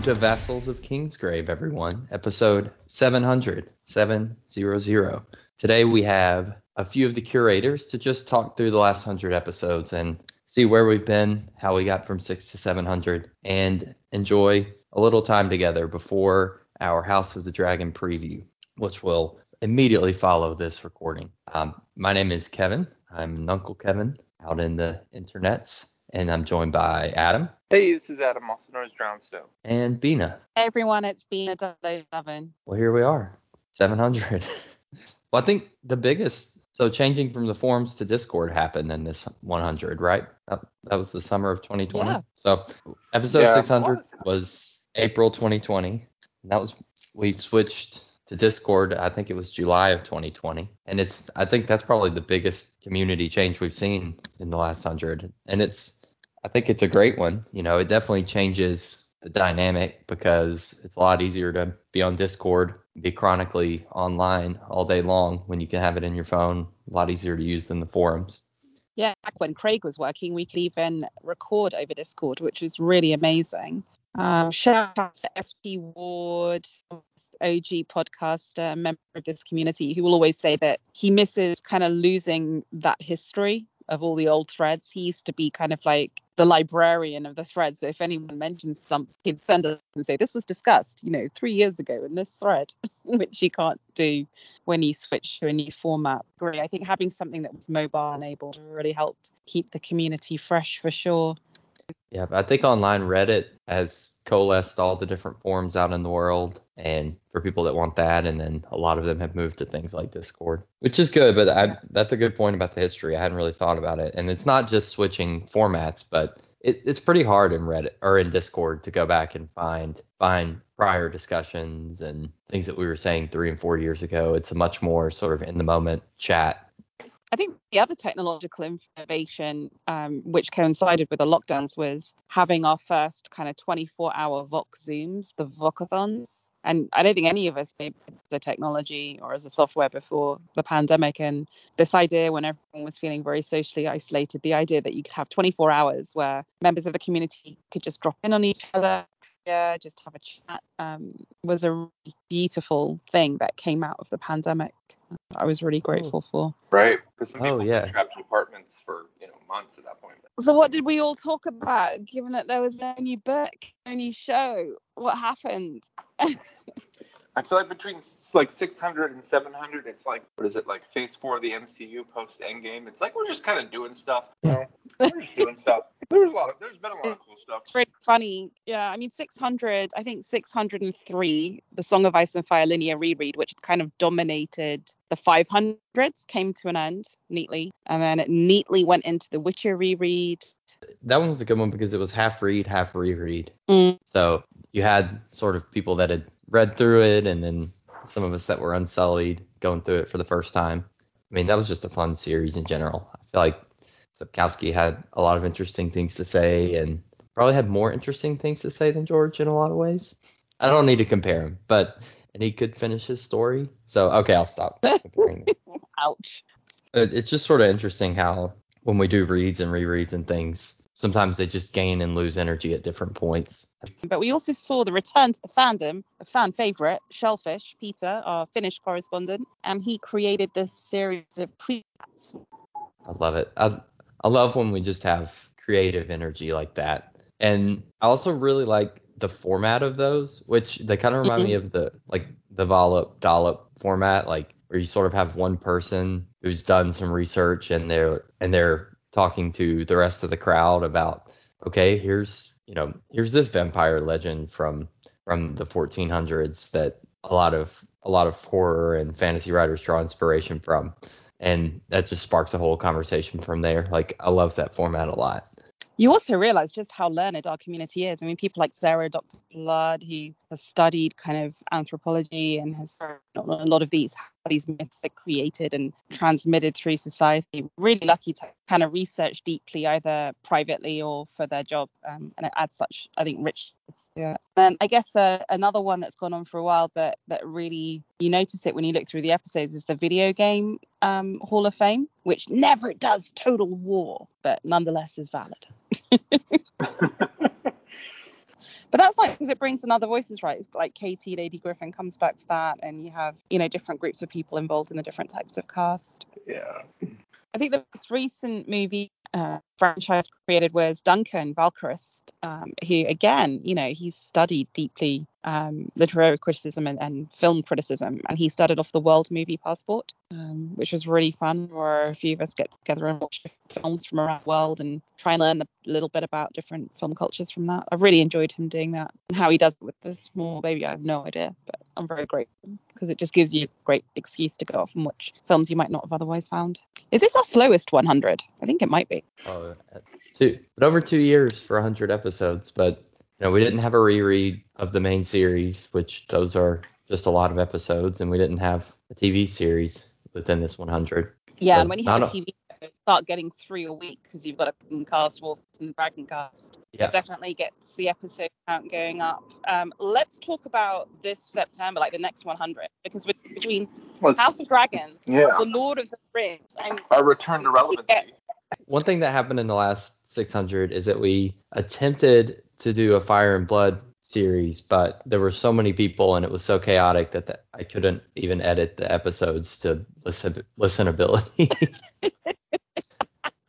Welcome to Vassals of Kingsgrave, everyone. Episode 700, 700. Today we have a few of the curators to just talk through the last 100 episodes and see where we've been, how we got from 6 to 700, and enjoy a little time together before our House of the Dragon preview, which will immediately follow this recording. Um, my name is Kevin. I'm an Uncle Kevin out in the internets, and I'm joined by Adam Hey, this is Adam, also known as Drownstone. and Bina. Hey everyone, it's been a 007. Well, here we are, 700. well, I think the biggest, so changing from the forums to Discord happened in this 100, right? That, that was the summer of 2020. Yeah. So episode Yeah. 600 was April 2020. And that was, we switched to Discord, I think it was July of 2020. And it's, I think that's probably the biggest community change we've seen in the last 100. And it's, I think it's a great one. You know, it definitely changes the dynamic because it's a lot easier to be on Discord, be chronically online all day long when you can have it in your phone. A lot easier to use than the forums. Yeah, back when Craig was working, we could even record over Discord, which was really amazing. Um, shout out to FT Ward, OG podcaster, member of this community, who will always say that he misses kind of losing that history of all the old threads. He used to be kind of like the librarian of the threads. So if anyone mentions something, he'd send us and say, This was discussed, you know, three years ago in this thread, which you can't do when you switch to a new format. Great. I think having something that was mobile enabled really helped keep the community fresh for sure. Yeah, I think online Reddit has coalesced all the different forums out in the world, and for people that want that, and then a lot of them have moved to things like Discord, which is good. But I, that's a good point about the history. I hadn't really thought about it, and it's not just switching formats, but it, it's pretty hard in Reddit or in Discord to go back and find find prior discussions and things that we were saying three and four years ago. It's a much more sort of in the moment chat. I think the other technological innovation, um, which coincided with the lockdowns, was having our first kind of 24 hour Vox Zooms, the Vocathons. And I don't think any of us made the technology or as a software before the pandemic. And this idea, when everyone was feeling very socially isolated, the idea that you could have 24 hours where members of the community could just drop in on each other, just have a chat, um, was a really beautiful thing that came out of the pandemic. I was really grateful for. Right? Because some Oh, yeah. were trapped in apartments for you know months at that point. So what did we all talk about? Given that there was no new book, no new show, what happened? I feel like between like 600 and 700, it's like what is it like Phase Four of the MCU post Endgame? It's like we're just kind of doing stuff. You know? We're just doing stuff. There's a lot of there's been a lot of cool stuff. It's really funny. Yeah, I mean 600. I think 603, the Song of Ice and Fire linear reread, which kind of dominated the 500s, came to an end neatly, and then it neatly went into the Witcher reread. That one was a good one because it was half read, half reread. Mm. So you had sort of people that had read through it, and then some of us that were unsullied going through it for the first time. I mean, that was just a fun series in general. I feel like Sapkowski had a lot of interesting things to say, and probably had more interesting things to say than George in a lot of ways. I don't need to compare him, but and he could finish his story. So okay, I'll stop comparing. Ouch. It- it's just sort of interesting how when we do reads and rereads and things, sometimes they just gain and lose energy at different points. But we also saw the return to the fandom, of fan favorite, Shellfish, Peter, our Finnish correspondent, and he created this series of pre I love it. I I love when we just have creative energy like that. And I also really like the format of those, which they kind of remind mm-hmm. me of the like the Vollop Dollop format, like where you sort of have one person who's done some research and they're and they're talking to the rest of the crowd about, okay, here's you know, here's this vampire legend from from the 1400s that a lot of a lot of horror and fantasy writers draw inspiration from and that just sparks a whole conversation from there. Like I love that format a lot. You also realize just how learned our community is. I mean, people like Sarah Dr. Blood, who has studied kind of anthropology and has a lot of these these myths are created and transmitted through society. Really lucky to kind of research deeply, either privately or for their job, um, and it adds such, I think, richness. Yeah. And I guess uh, another one that's gone on for a while, but that really you notice it when you look through the episodes, is the video game um, Hall of Fame, which never does Total War, but nonetheless is valid. But that's like because it brings in other voices, right? It's like Katie, Lady Griffin comes back for that, and you have you know different groups of people involved in the different types of cast. Yeah. I think the most recent movie uh, franchise created was Duncan Valkhrist, um, who again, you know, he's studied deeply um, literary criticism and, and, film criticism, and he started off the World Movie Passport, um, which was really fun. Where a few of us get together and watch films from around the world and try and learn a little bit about different film cultures from that. I've really enjoyed him doing that, and how he does it with the small baby, I have no idea, but I'm very grateful because it just gives you a great excuse to go off and watch films you might not have otherwise found. Is this our slowest 100? I think it might be. Oh, two, but over two years for 100 episodes. But you know, we didn't have a reread of the main series, which those are just a lot of episodes, and we didn't have a TV series within this 100. Yeah, So and when you have a TV, show, start getting three a week because you've got a cast, Wolf and Dragon cast. Yeah. It definitely gets the episode count going up. Um, let's talk about this September, like the next 100, because between Well, House of Dragons, yeah. The Lord of the Rings, and A return to relevancy. One thing that happened in the last 600 is that we attempted to do a Fire and Blood series, but there were so many people and it was so chaotic that the, I couldn't even edit the episodes to listen, listenability.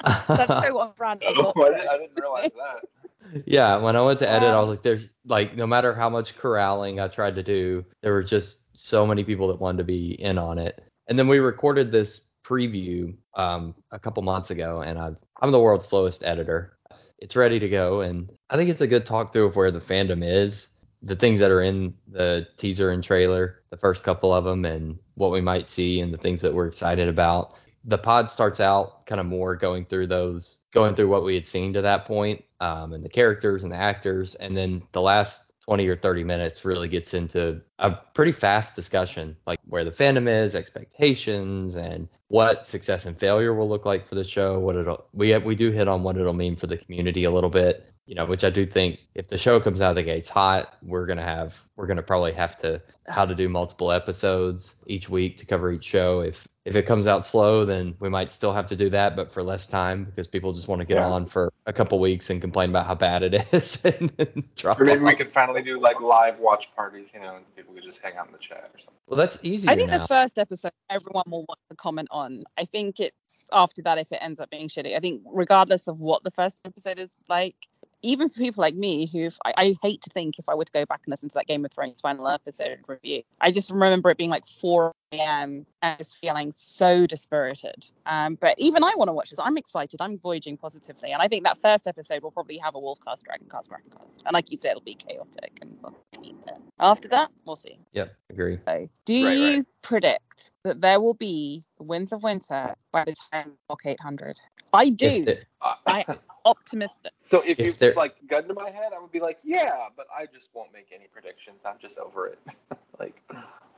that's so on brand. Oh, I, didn't, I didn't realize that. Yeah, when I went to edit, I was um, like, there's like no matter how much corralling I tried to do, there were just so many people that wanted to be in on it. And then we recorded this preview um, a couple months ago, and I've, I'm the world's slowest editor. It's ready to go, and I think it's a good talk through of where the fandom is, the things that are in the teaser and trailer, the first couple of them, and what we might see, and the things that we're excited about. The pod starts out kind of more going through those, going through what we had seen to that point, um, and the characters and the actors, and then the last 20 or 30 minutes really gets into a pretty fast discussion, like where the fandom is, expectations, and what success and failure will look like for the show. What it'll we we do hit on what it'll mean for the community a little bit, you know, which I do think if the show comes out of the gates hot, we're gonna have we're gonna probably have to how to do multiple episodes each week to cover each show. If if it comes out slow, then we might still have to do that, but for less time because people just want to get Yeah. on for a couple weeks and complain about how bad it is and drop Or maybe we could finally do like live watch parties, you know, and people could just hang out in the chat or something. Well, that's easy. I think now. the first episode everyone will want to comment on. I think it's after that if it ends up being shitty. I think regardless of what the first episode is like, even for people like me who I, I hate to think if I were to go back and listen to that Game of Thrones final episode review, I just remember it being like 4 a.m. and just feeling so dispirited. Um, but even I want to watch this. I'm excited. I'm voyaging positively, and I think that first episode will probably have a wolf, cast Dragoncast, Dragoncast, and like you said, it'll be chaotic and funny. But after that, we'll see. Yeah, agree. So, do Right, you right. predict that there will be the Winds of Winter by the time of 800? I do. If the- Uh, I optimistic. so if, If you there- like gun to my head, I would be like, yeah, but I just won't make any predictions. I'm just over it. like,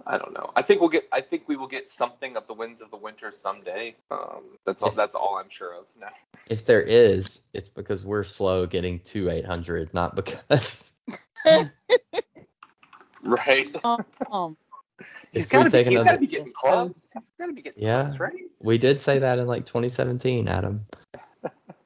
I don't know. I think we'll get. I think we will get something of the winds of the winter someday. Um, that's all. If- That's all I'm sure of now. if there is, it's because we're slow getting to 800, not because Right. Um, He's got to be, he's gotta be getting close. He's got to be getting Yeah. right? We did say that in like 2017, Adam.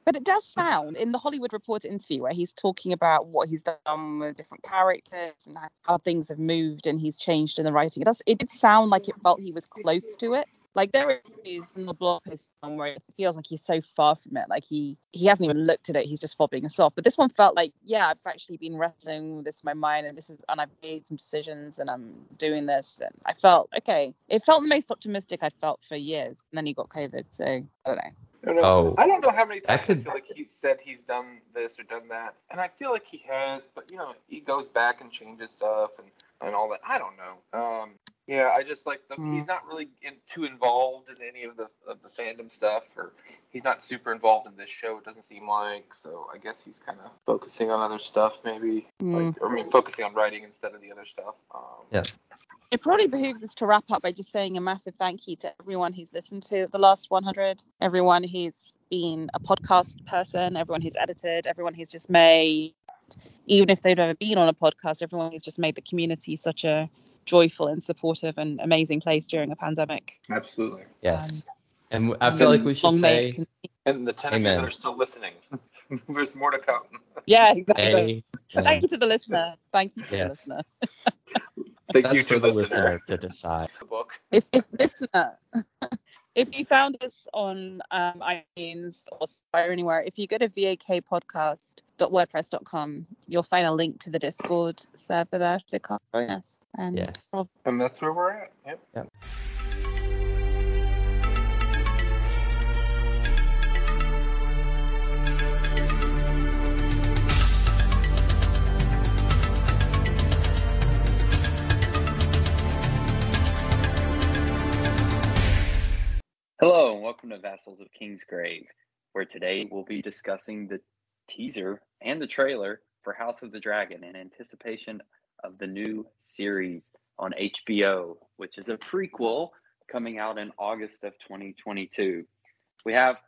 But it does sound in the Hollywood Reporter interview where he's talking about what he's done with different characters and how- things have moved and he's changed in the writing. It does. It did sound like it felt he was close to it. Like there is in the blog post somewhere it feels like he's so far from it. Like he he hasn't even looked at it. He's just fobbing us off. But this one felt like yeah, I've actually been wrestling with this in my mind and this is and I've made some decisions and I'm doing this and I felt okay. It felt the most optimistic I'd felt for years. And then he got COVID, so I don't know. I don't know. Oh, I don't know how many That times could- I feel like he said he's done this or done that, and I feel like he has, but you know, he goes back and changes stuff and, and all that. I don't know. Um, yeah, I just like the, Mm. he's not really in, too involved in any of the of the fandom stuff, or he's not super involved in this show. It doesn't seem like. So I guess he's kind of focusing on other stuff, maybe. Mm. Like, or I mean, focusing on writing instead of the other stuff. Um, Yeah. It probably behooves us to wrap up by just saying a massive thank you to everyone who's listened to the last 100, everyone who's been a podcast person, everyone who's edited, everyone who's just made, even if they've never been on a podcast, everyone who's just made the community such a joyful and supportive and amazing place during a pandemic. Absolutely. yes. Um, and I feel like we should Long may it say continue. And the ten of that are still listening, there's more to come. Yeah, exactly. a Thank you to the listener. Thank you to Yes. the listener. Thank That's you for to the listener. listener to decide. The book. If, if listener, if you found us on um, iTunes or Spotify or anywhere, if you go to vakpodcast.wordpress.com, you'll find a link to the Discord server there to come join us. And Yes. And that's where we're at. Yep. Hello, and welcome to Vassals of Kingsgrave, where today we'll be discussing the teaser and the trailer for House of the Dragon in anticipation of the new series on HBO, which is a prequel coming out in August of 2022. We have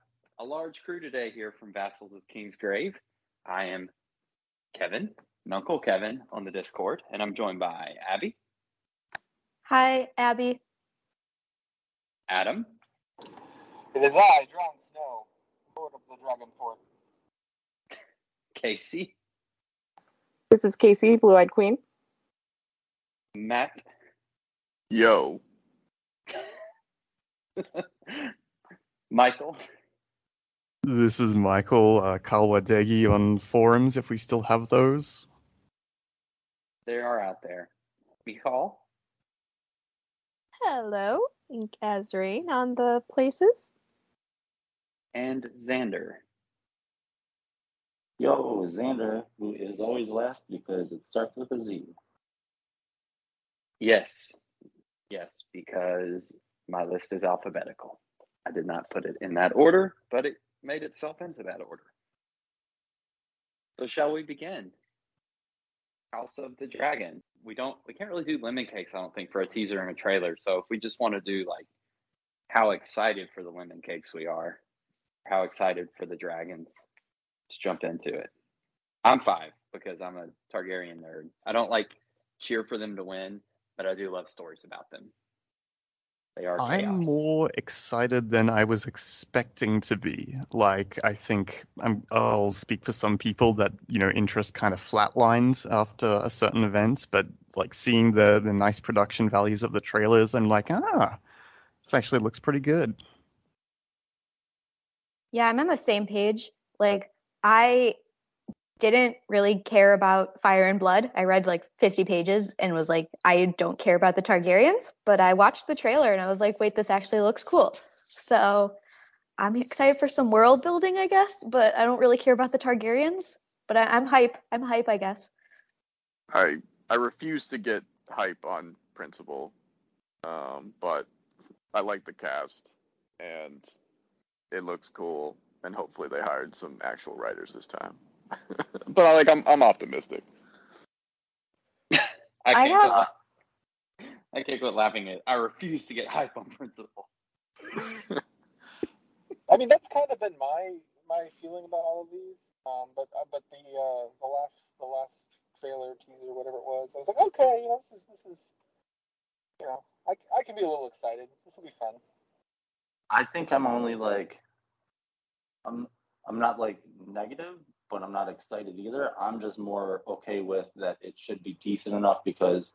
a large crew today here from Vassals of Kingsgrave. I am Kevin, Uncle Kevin on the Discord, and I'm joined by Abby, Hi, Abby. Adam, It is I, Jon Snow, Lord of the Dragonfort. Casey, This is Casey, Blue Eyed Queen. Matt, Yo, Michael, This is Michael uh, Kalwadegi on forums, if we still have those. they are out there. Michal, Hello, Ink Azrain on the places. And Xander. Yo, Xander, who is always last because it starts with a Z. Yes. Yes, because my list is alphabetical. I did not put it in that order, but it made itself into that order. So shall we begin? House of the Dragon. We don't we can't really do lemon cakes, I don't think, for a teaser and a trailer. So if we just want to do like how excited for the lemon cakes we are, how excited for the dragons, let's jump into it. I'm five because I'm a Targaryen nerd. I don't like cheer for them to win, but I do love stories about them. They are chaos. I'm more excited than I was expecting to be. Like, I think I'm, I'll speak for some people that, you know, interest kind of flatlines after a certain event, but like seeing the, the nice production values of the trailers, I'm like, ah, this actually looks pretty good. Yeah, I'm on the same page. Like, I didn't really care about Fire and Blood. I read like 50 pages and was like, I don't care about the Targaryens. But I watched the trailer and I was like, wait, this actually looks cool. So I'm excited for some world building, I guess. But I don't really care about the Targaryens. But I, I'm hype. I'm hype, I guess. I I refuse to get hype on principle, um, but I like the cast and it looks cool, and hopefully they hired some actual writers this time. but I like I'm I'm optimistic. I I can't have- quit la- I can't quit laughing at I refuse to get hype on principle. I mean, that's kind of been my my feeling about all of these. Um, but uh, but the uh, the last the last trailer teaser whatever it was, I was like, okay, you know, this is this is, you know, I, I can be a little excited. This will be fun. I think I'm only like, I'm I'm not like negative, but I'm not excited either. I'm just more okay with that it should be decent enough because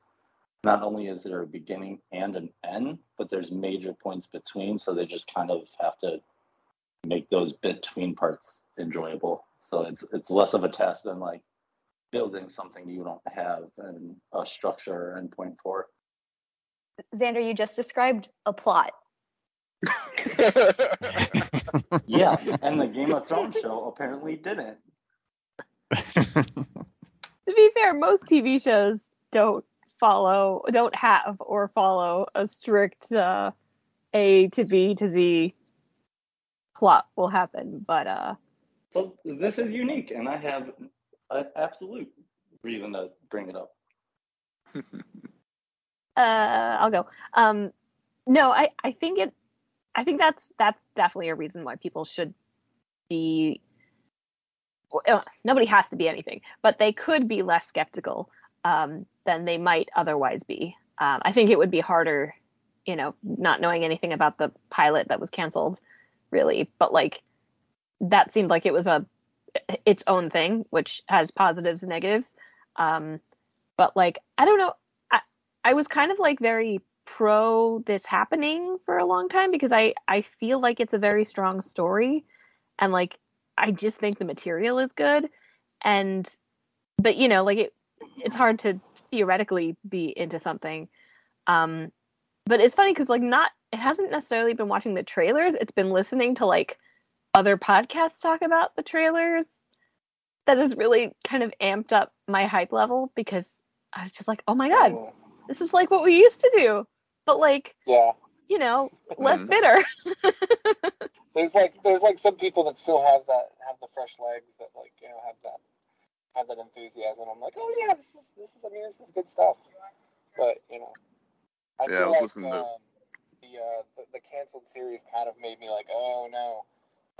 not only is there a beginning and an end, but there's major points between, so they just kind of have to make those between parts enjoyable. So it's it's less of a test than like building something you don't have and a structure and point for. Xander, you just described a plot. Yeah, and the Game of Thrones show apparently didn't. To be fair, most TV shows don't follow, don't have or follow a strict uh, A to B to Z plot will happen. But uh, So this is unique, and I have an absolute reason to bring it up. uh, I'll go. Um, no, I, I think it, I think that's that's definitely a reason why people should be. uh, Nobody has to be anything, but they could be less skeptical um, than they might otherwise be. Um, I think it would be harder, you know, not knowing anything about the pilot that was canceled, really. But like, that seemed like it was a its own thing, which has positives and negatives. Um, but like I don't know, I I was kind of like very pro this happening for a long time because I I feel like it's a very strong story, and like I just think the material is good, and but you know like it it's hard to theoretically be into something. Um, but it's funny because like not it hasn't necessarily been watching the trailers. It's been listening to like other podcasts talk about the trailers that has really kind of amped up my hype level because I was just like, oh my god, this is like what we used to do, but like Yeah. you know less Mhm. bitter. There's like there's like some people that still have that have the fresh legs that like you know have that have that enthusiasm. I'm like, oh yeah, this is this is I mean this is good stuff. But you know, I Yeah, I feel was like listening to- um, the, uh, the the canceled series kind of made me like, oh no.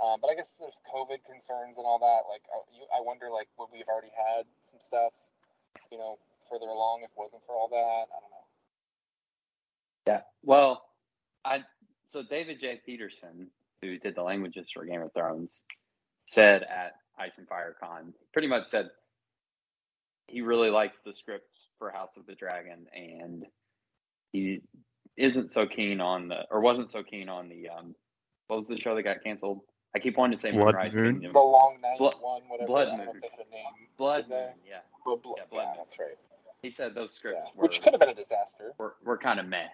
Um, but I guess there's COVID concerns and all that. Like, uh, you, I wonder like would we have already had some stuff, you know, further along if it wasn't for all that? I don't know. Yeah. Well, I so David J. Peterson, who did the languages for Game of Thrones, said at Ice and Fire Con, pretty much said he really likes the script for House of the Dragon and he isn't so keen on the or wasn't so keen on the um what was the show that got canceled? I keep wanting to say Blood Moonrise Moon? Kingdom. The long night Blood- one, whatever. Blood I don't know Moon. if they had a name. Blood Moon, yeah. Well, Blo- Yeah, Blood yeah, Moon. that's right. He said those Yeah. scripts were Which could have been a disaster. were, were kind of meh.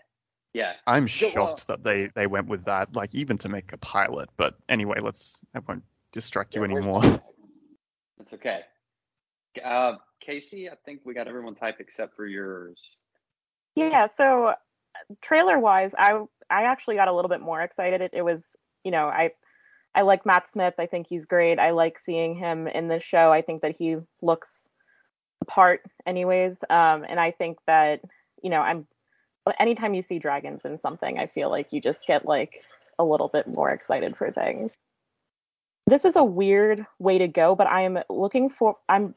Yeah. I'm Yeah, well- shocked that they they went with that, like even to make a pilot. But anyway, let's I won't distract you Yeah, where's anymore. the- That's okay. Uh, Casey, I think we got everyone hype except for yours. Yeah, so trailer wise, I I actually got a little bit more excited. It, it was, you know, I I like Matt Smith. I think he's great. I like seeing him in this show. I think that he looks the part anyways. Um and I think that, you know, I'm anytime you see dragons in something, I feel like you just get like a little bit more excited for things. This is a weird way to go, but I am looking for I'm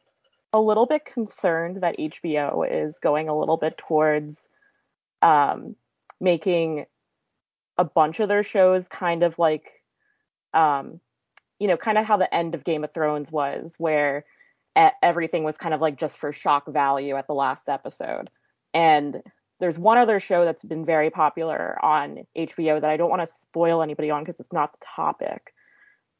a little bit concerned that HBO is going a little bit towards um, making a bunch of their shows kind of like, um, you know, kind of how the end of Game of Thrones was, where everything was kind of like just for shock value at the last episode. And there's one other show that's been very popular on HBO that I don't want to spoil anybody on because it's not the topic.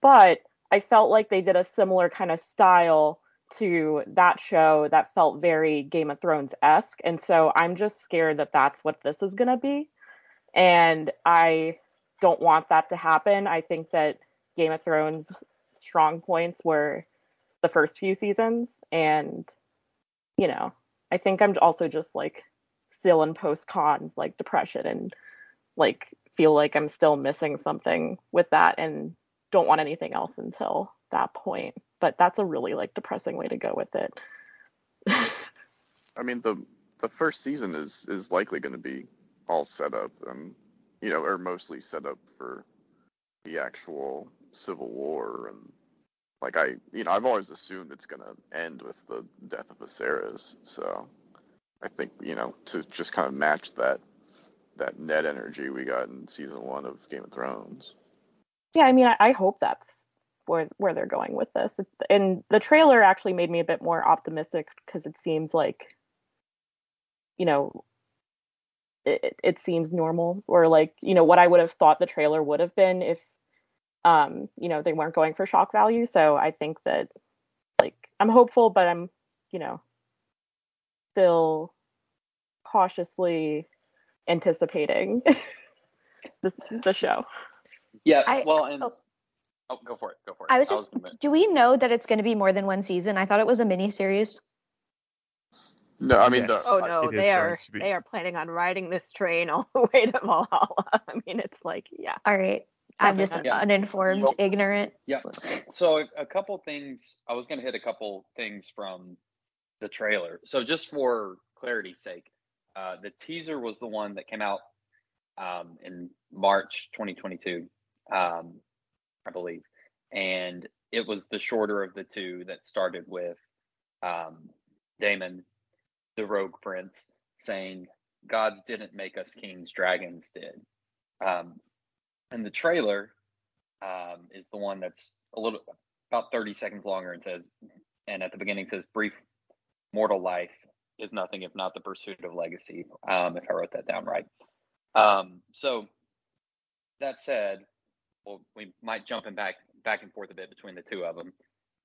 But I felt like they did a similar kind of style to that show that felt very Game of Thrones esque. And so I'm just scared that that's what this is going to be. And I don't want that to happen. I think that Game of Thrones strong points were the first few seasons. And, you know, I think I'm also just like still in post cons, like depression and like feel like I'm still missing something with that and don't want anything else until that point. But that's a really like depressing way to go with it. I mean the the first season is is likely going to be all set up and you know or mostly set up for the actual civil war and like I you know I've always assumed it's going to end with the death of Viserys so I think you know to just kind of match that that net energy we got in season 1 of Game of Thrones. yeah, I mean, I, I hope that's where where they're going with this. And the trailer actually made me a bit more optimistic because it seems like, you know, it- it seems normal or like you know what I would have thought the trailer would have been if, um, you know, they weren't going for shock value. So I think that, like, I'm hopeful, but I'm, you know, still cautiously anticipating the the show. Yeah. I- well, and oh. oh. go for it. Go for it. I was just. gonna- Do we know that it's going to be more than one season? I thought it was a mini series. No, I mean Yes. the, Oh no, it is they going are to be. they are planning on riding this train all the way to Valhalla. I mean, it's like, yeah. All right. I'm just Yeah. uninformed, Nope. ignorant. Yeah. So a, a couple things. I was going to hit a couple things from the trailer. So just for clarity's sake, uh, the teaser was the one that came out um, in March 2022, um, I believe, and it was the shorter of the two that started with um, Daemon, the rogue prince, saying, "Gods didn't make us kings; dragons did." Um, and the trailer um, is the one that's a little about 30 seconds longer and says, and at the beginning says, brief mortal life is nothing if not the pursuit of legacy. Um, if I wrote that down right. Um, so that said, well, we might jump in back back and forth a bit between the two of them,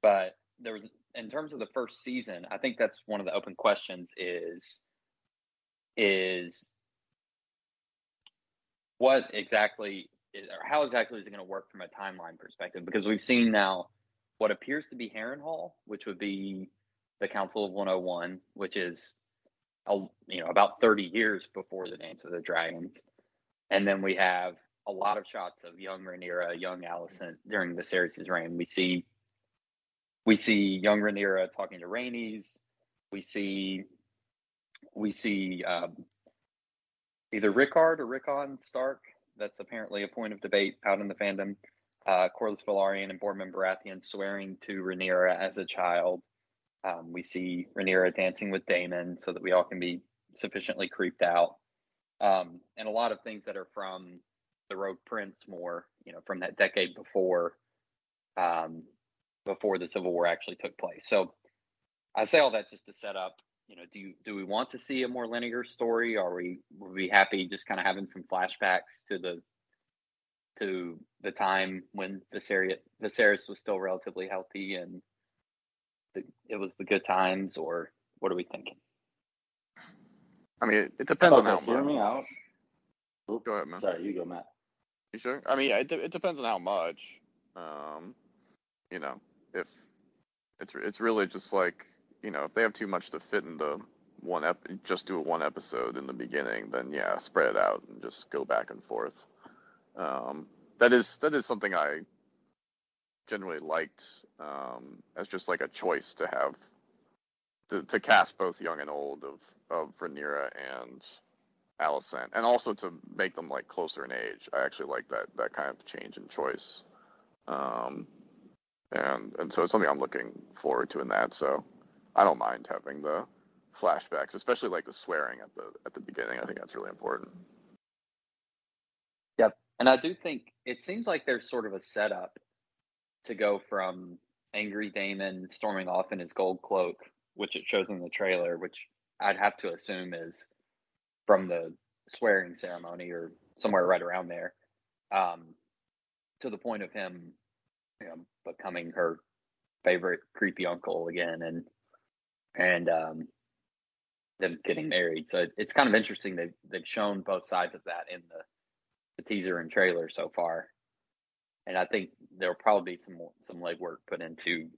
but there was in terms of the first season, I think that's one of the open questions is is what exactly or how exactly is it going to work from a timeline perspective? Because we've seen now what appears to be Harrenhal, which would be the Council of 101, which is a, you know about 30 years before the Dance of the Dragons, and then we have a lot of shots of young Rhaenyra, young Alicent during the Viserys' reign. We see we see young Rhaenyra talking to Rhaenys. We see we see um, either Rickard or Rickon Stark. That's apparently a point of debate out in the fandom. Uh, Corlys Velaryon and Boremund Baratheon swearing to Rhaenyra as a child. Um, we see Rhaenyra dancing with Daemon so that we all can be sufficiently creeped out. Um, and a lot of things that are from the Rogue Prince more, you know, from that decade before, um, before the Civil War actually took place. So I say all that just to set up, you know, do you do we want to see a more linear story? Are we would we happy just kind of having some flashbacks to the to the time when Viserys, Viserys was still relatively healthy and the, it was the good times, or what are we thinking? I mean, it, it depends okay, on how hear much. me out. Oop, Go ahead, man. Sorry, you go, Matt. You sure? I mean, it, de- it depends on how much. Um, you know, if it's it's really just like you know, if they have too much to fit into one ep, just do a one episode in the beginning, then yeah, spread it out and just go back and forth. Um, that is that is something I generally liked um, as just like a choice to have to, to cast both young and old of of Rhaenyra and Alicent, and also to make them like closer in age. I actually like that that kind of change in choice. Um, and and so it's something I'm looking forward to in that. So I don't mind having the flashbacks, especially like the swearing at the at the beginning. I think that's really important. Yep. And I do think it seems like there's sort of a setup to go from angry Daemon storming off in his gold cloak, which it shows in the trailer, which I'd have to assume is from the swearing ceremony or somewhere right around there, um, to the point of him, you know, becoming her favorite creepy uncle again, and and um, them getting married. So it, it's kind of interesting they've they've shown both sides of that in the the teaser and trailer so far, and I think there'll probably be some some legwork put into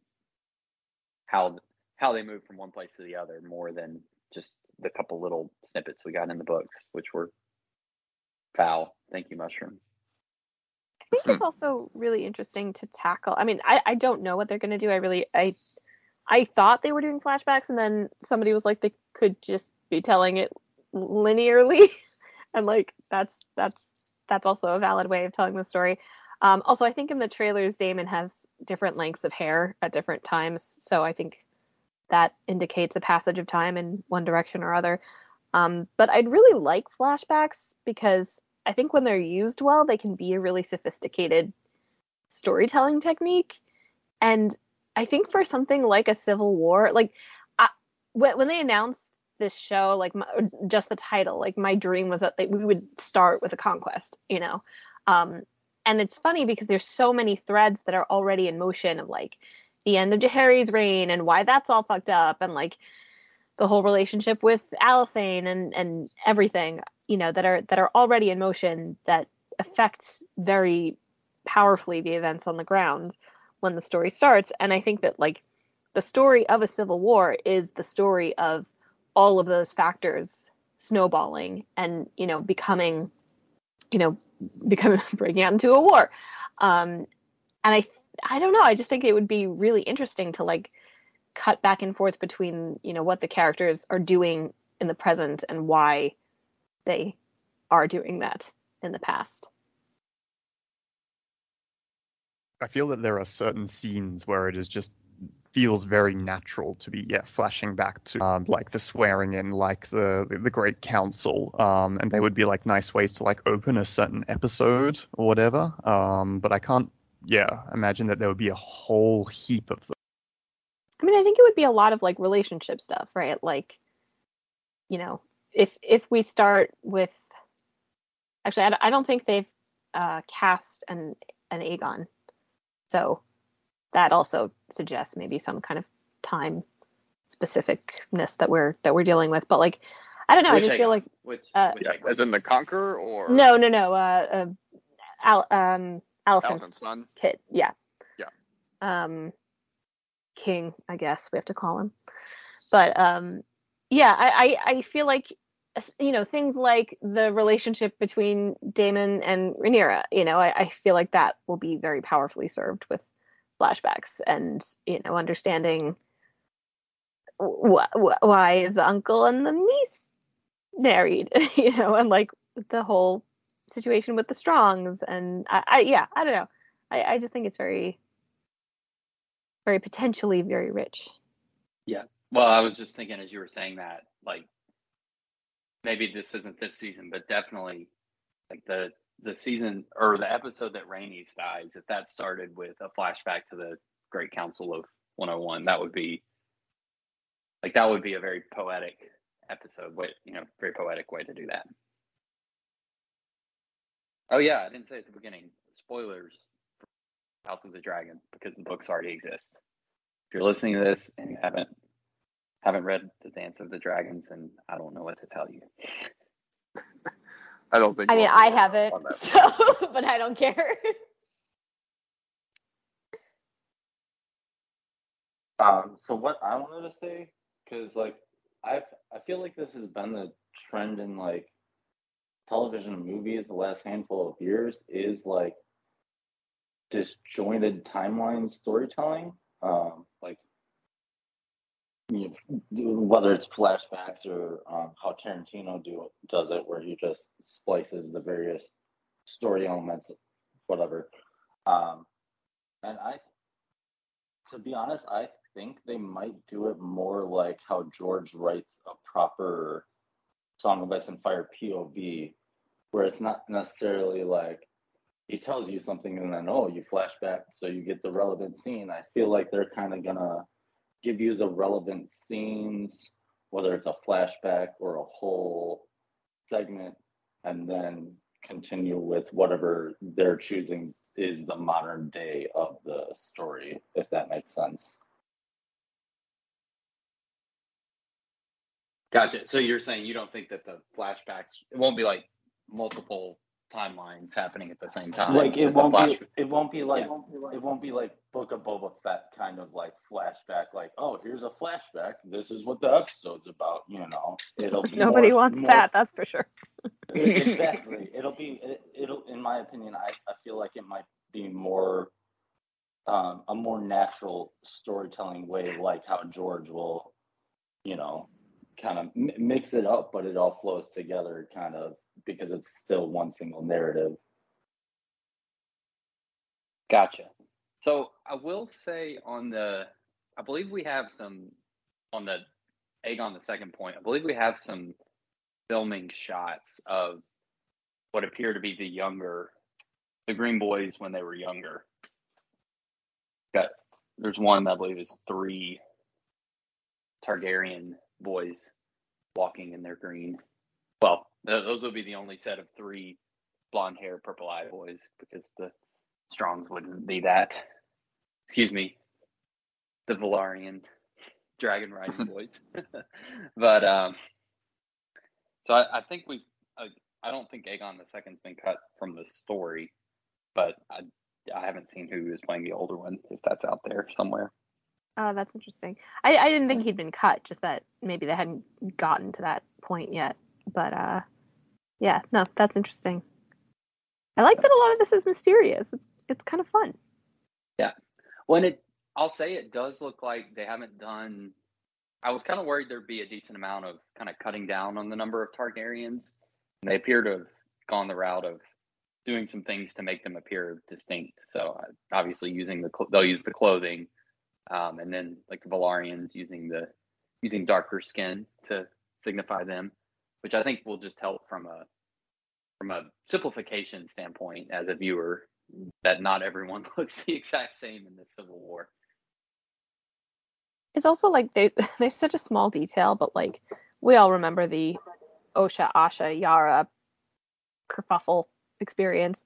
how how they move from one place to the other more than just the couple little snippets we got in the books, which were foul. Thank you, Mushroom. I think it's also really interesting to tackle. I mean, I, I don't know what they're gonna do. I really I I thought they were doing flashbacks, and then somebody was like they could just be telling it linearly, and like that's that's that's also a valid way of telling the story. Um, also, I think in the trailers, Daemon has different lengths of hair at different times, so I think that indicates a passage of time in one direction or other. Um, but I'd really like flashbacks because I think when they're used well, they can be a really sophisticated storytelling technique. And I think for something like a Civil War, like I, when, they announced this show, like my, just the title, like my dream was that they, we would start with a conquest, you know. Um, and it's funny because there's so many threads that are already in motion of like the end of Jaehaerys' reign and why that's all fucked up and like the whole relationship with Alysanne and and everything, you know, that are that are already in motion that affects very powerfully the events on the ground when the story starts. And I think that like the story of a civil war is the story of all of those factors snowballing and you know becoming you know becoming breaking out into a war. Um and i i don't know. I just think it would be really interesting to like cut back and forth between you know what the characters are doing in the present and why they are doing that in the past. I feel that there are certain scenes where it is just feels very natural to be yeah flashing back to um, like the swearing in like the the great council um and they would be like nice ways to like open a certain episode or whatever um but i can't yeah, imagine that there would be a whole heap of them. I mean, I think it would be a lot of like relationship stuff, right? Like, you know, if if we start with, actually, I, I don't think they've uh, cast an an Aegon, so that also suggests maybe some kind of time specificness that we're that we're dealing with. But like, I don't know. Which I just feel like which, uh, which as in the Conqueror or no, no, no. Uh, uh Al, um, Alicent's Alicent's son. kid. Yeah. Yeah. Um, King, I guess we have to call him. But um, yeah, I, I, I feel like you know things like the relationship between Daemon and Rhaenyra. You know, I, I feel like that will be very powerfully served with flashbacks and you know understanding wh- wh- why is the uncle and the niece married. you know, and like the whole situation with the Strongs and I, I yeah, I don't know. I, I just think it's very very potentially very rich. Yeah well, I was just thinking as you were saying that, like maybe this isn't this season, but definitely like the the season or the episode that Rhaenys dies, if that started with a flashback to the Great Council of 101, that would be like that would be a very poetic episode. Way you know, very poetic way to do that. Oh yeah, I didn't say at the beginning. Spoilers for House of the Dragon because the books already exist. If you're listening to this and you haven't haven't read The Dance of the Dragons, then I don't know what to tell you. I don't think. I mean, I have to haven't, so but I don't care. Um, so what I wanted to say, because like I I feel like this has been the trend in like television and movies the last handful of years is like disjointed timeline storytelling. Um, like you know, whether it's flashbacks or um, how Tarantino do does it, where he just splices the various story elements, whatever. Um, and I, to be honest, I think they might do it more like how George writes a proper Song of Ice and Fire POV, where it's not necessarily like he tells you something and then oh you flash back so you get the relevant scene. I feel like they're kind of gonna give you the relevant scenes, whether it's a flashback or a whole segment, and then continue with whatever they're choosing is the modern day of the story, if that makes sense. Gotcha. So you're saying you don't think that the flashbacks it won't be like multiple timelines happening at the same time. like it won't flash- be it won't be like Yeah. it won't be like Book of Boba Fett kind of like flashback like oh here's a flashback this is what the episode's about you know it'll be Nobody more- wants more- that, that's for sure. exactly it'll be it, it'll in my opinion I, I feel like it might be more um, a more natural storytelling way like how George will you know kind of mi- mix it up but it all flows together kind of because it's still one single narrative Gotcha. So I will say on the, I believe we have some on the egg on the second point. I believe we have some filming shots of what appear to be the younger, the Green Boys when they were younger. Got there's one I believe is three Targaryen boys walking in their green. Well, those would be the only set of three blonde hair, purple eye boys because the Strongs wouldn't be that. Excuse me, the Velaryon dragon riding boys. but um, so I, I think we. I, I don't think Aegon the Second's been cut from the story, but I I haven't seen who is playing the older one. If that's out there somewhere. Oh, that's interesting. I, I didn't think he'd been cut, just that maybe they hadn't gotten to that point yet. But uh yeah, no, that's interesting. I like that a lot of this is mysterious. It's it's kind of fun. Yeah. When it, I'll say it does look like they haven't done. I was kind of worried there'd be a decent amount of kind of cutting down on the number of Targaryens. And they appear to have gone the route of doing some things to make them appear distinct. So uh, obviously using the they'll use the clothing, um, and then like the Valarians using the using darker skin to signify them, which I think will just help from a from a simplification standpoint as a viewer that not everyone looks the exact same in the Civil War. It's also like they there's such a small detail, but like we all remember the Osha, Asha, Yara kerfuffle experience,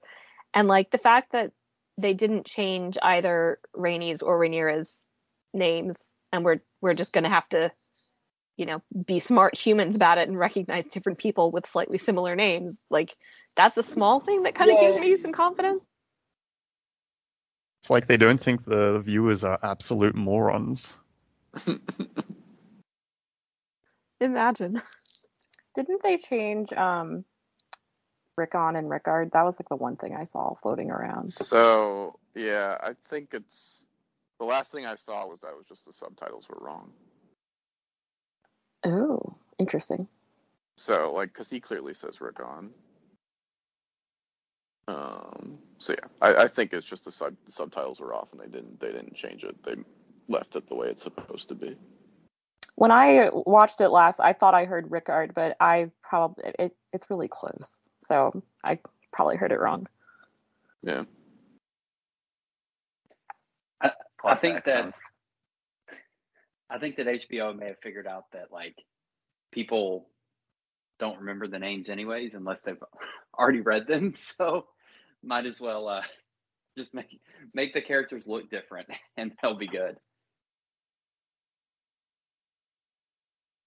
and like the fact that they didn't change either Rhaenys's or Rhaenyra's names, and we're we're just gonna have to, you know, be smart humans about it and recognize different people with slightly similar names. Like that's a small thing that kind of gives me some confidence. It's like they don't think the viewers are absolute morons. Imagine. Didn't they change um Rickon and Rickard? That was like the one thing I saw floating around. So yeah, I think it's the last thing I saw was that was just the subtitles were wrong. Oh, interesting. So like, cause he clearly says Rickon. Um. So yeah, I, I think it's just the, sub, the subtitles were off and they didn't they didn't change it. They left it the way it's supposed to be. When I watched it last, I thought I heard Rickard, but I probably it, it's really close, so I probably heard it wrong. Yeah. I, I think that accents. I think that HBO may have figured out that like people don't remember the names anyways unless they've already read them. So might as well uh, just make make the characters look different and they'll be good.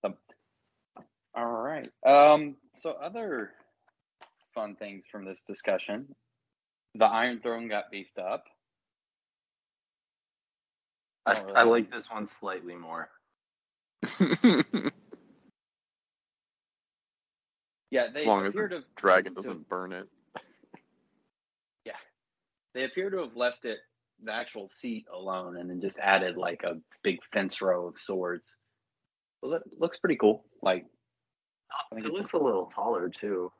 Um, all right. Um, so other fun things from this discussion. The Iron Throne got beefed up. I, really I like this one slightly more. Yeah, they as long as appear the to dragon doesn't burn it. Yeah. They appear to have left it the actual seat alone and then just added like a big fence row of swords. Well, it looks pretty cool. Like It looks a little taller too.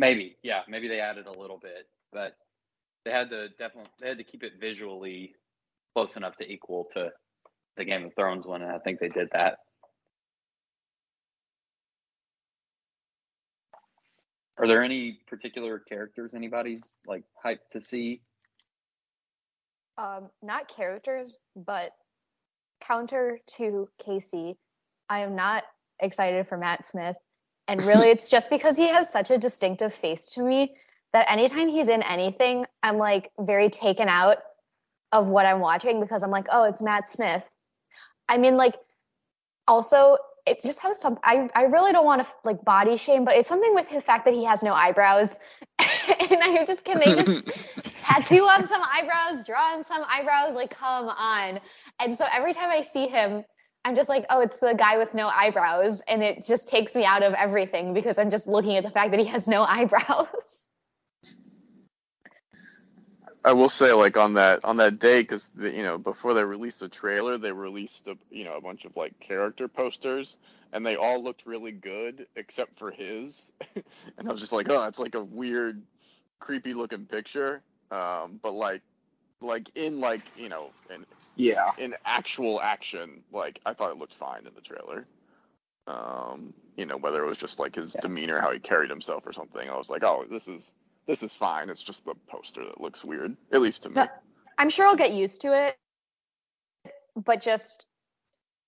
maybe, yeah, maybe they added a little bit, but they had to definitely they had to keep it visually close enough to equal to the Game of Thrones one, and I think they did that. Are there any particular characters anybody's like hyped to see? um, not characters, but counter to Casey, I am not excited for Matt Smith. And really, it's just because he has such a distinctive face to me that anytime he's in anything, I'm like very taken out of what I'm watching because I'm like, oh, it's Matt Smith. I mean, like, also, it just has some, I, I really don't want to like body shame, but it's something with the fact that he has no eyebrows. and I just, can they just tattoo on some eyebrows, draw on some eyebrows. Like, come on. And so every time I see him, I'm just like, oh, it's the guy with no eyebrows. And it just takes me out of everything because I'm just looking at the fact that he has no eyebrows. I will say, like on that on that day, because you know before they released the trailer, they released a you know a bunch of like character posters, and they all looked really good except for his. and I was just like, oh, it's like a weird, creepy looking picture. Um, but like, like in like you know in Yeah. in actual action, like I thought it looked fine in the trailer. Um, you know whether it was just like his Yeah. demeanor, how he carried himself, or something. I was like, oh, this is this is fine. It's just the poster that looks weird, at least to me. But I'm sure I'll get used to it. But just,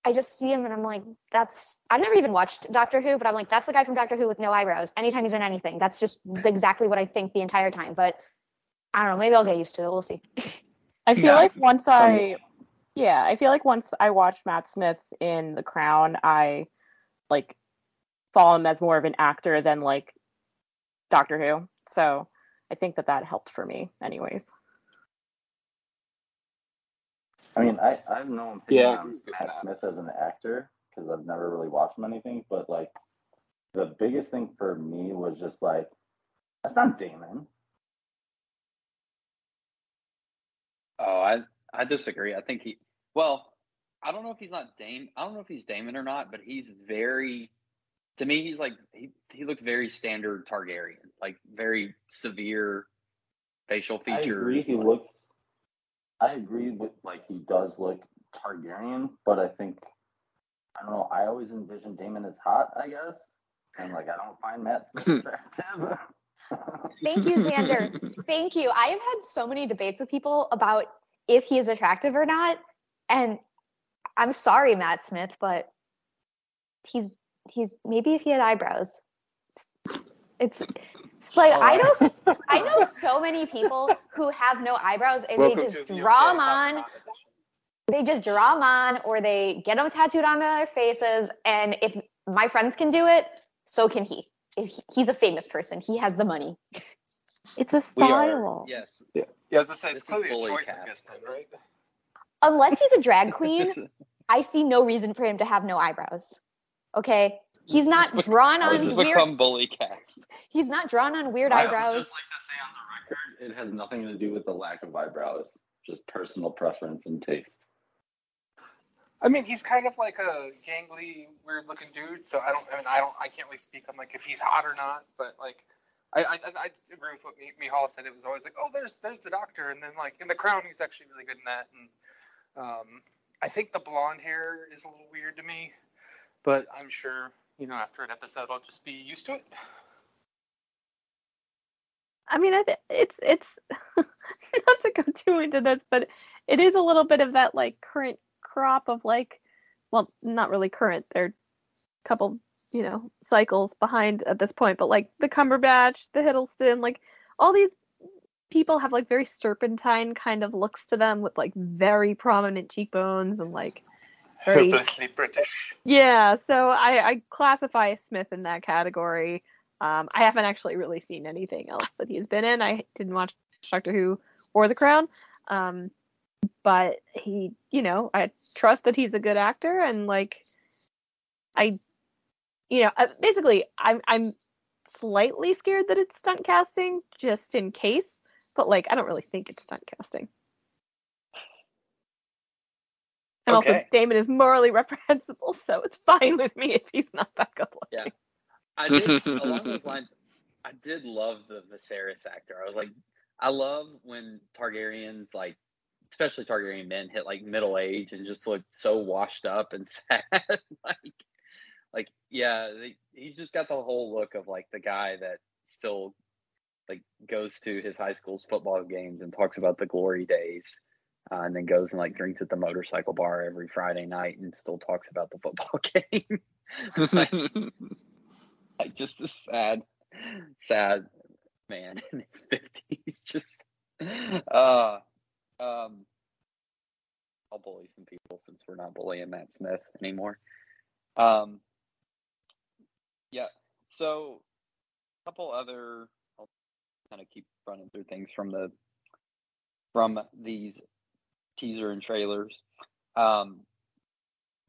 I just see him and I'm like, that's, I've never even watched Doctor Who, but I'm like, that's the guy from Doctor Who with no eyebrows. Anytime he's in anything, that's just exactly what I think the entire time. But I don't know, maybe I'll get used to it. We'll see. I feel Yeah. like once I, yeah, I feel like once I watched Matt Smith in The Crown, I like saw him as more of an actor than like Doctor Who. So I think that that helped for me, anyways. I mean, I, I have no opinion Yeah, on Matt. Smith as an actor because I've never really watched him anything. But like, the biggest thing for me was just like, that's not Daemon. Oh, I I disagree. I think he well, I don't know if he's not Daemon. I don't know if he's Daemon or not, but he's very to me he's like he he looks very standard Targaryen, like very severe facial features. I features. agree. He like- looks. I agree with like he does look Targaryen, but I think I don't know. I always envision Daemon as hot. I guess, and like I don't find Matt Smith attractive. Thank you, Xander. Thank you. I have had so many debates with people about if he is attractive or not, and I'm sorry, Matt Smith, but he's he's maybe if he had eyebrows. It's it's like I know oh. I know so many people who have no eyebrows and Welcome they just the draw them on. They just draw them on, or they get them tattooed on their faces. And if my friends can do it, so can he. If he- he's a famous person, he has the money. It's a We are, style. yes. Yeah, yeah as I say, it's is clearly a fully choice cast. at this time, right? Unless he's a drag queen, I see no reason for him to have no eyebrows. Okay, he's not this drawn This has on weird. become bully cast. He's not drawn on weird I would eyebrows. just like to say on the record, it has nothing to do with the lack of eyebrows, just personal preference and taste. I mean, he's kind of like a gangly, weird-looking dude. So I don't. I mean, I don't. I can't really speak on like if he's hot or not. But like, I I, I I agree with what Mi- Mihal said. It was always like, oh, there's there's the doctor, and then like in the Crown, he's actually really good in that. And um, I think the blonde hair is a little weird to me, but I'm sure you know after an episode, I'll just be used to it. I mean, it's it's not to go too into this, but it is a little bit of that like current crop of like, well, not really current. They're a couple, you know, cycles behind at this point, but like the Cumberbatch, the Hiddleston, like all these people have like very serpentine kind of looks to them with like very prominent cheekbones and like very Hopelessly British. yeah, so I, I classify Smith in that category. Um, I haven't actually really seen anything else that he's been in. I didn't watch Doctor Who or The Crown, um, but he, you know, I trust that he's a good actor, and like, I, you know, uh, basically, I'm I'm slightly scared that it's stunt casting just in case, but like, I don't really think it's stunt casting. And also, Okay. Daemon is morally reprehensible, so it's fine with me if he's not that good looking. I did along those lines. I did love the Viserys actor. I was like, I love when Targaryens like, especially Targaryen men, hit like middle age and just look so washed up and sad. like, like yeah, they, he's just got the whole look of like the guy that still like goes to his high school's football games and talks about the glory days. Uh, and then goes and like drinks at the motorcycle bar every Friday night and still talks about the football game. like, like just a sad, sad man in his fifties. Just uh um I'll bully some people since we're not bullying Matt Smith anymore. Um yeah, so a couple other I'll kind of keep running through things from the from these teaser and trailers. Um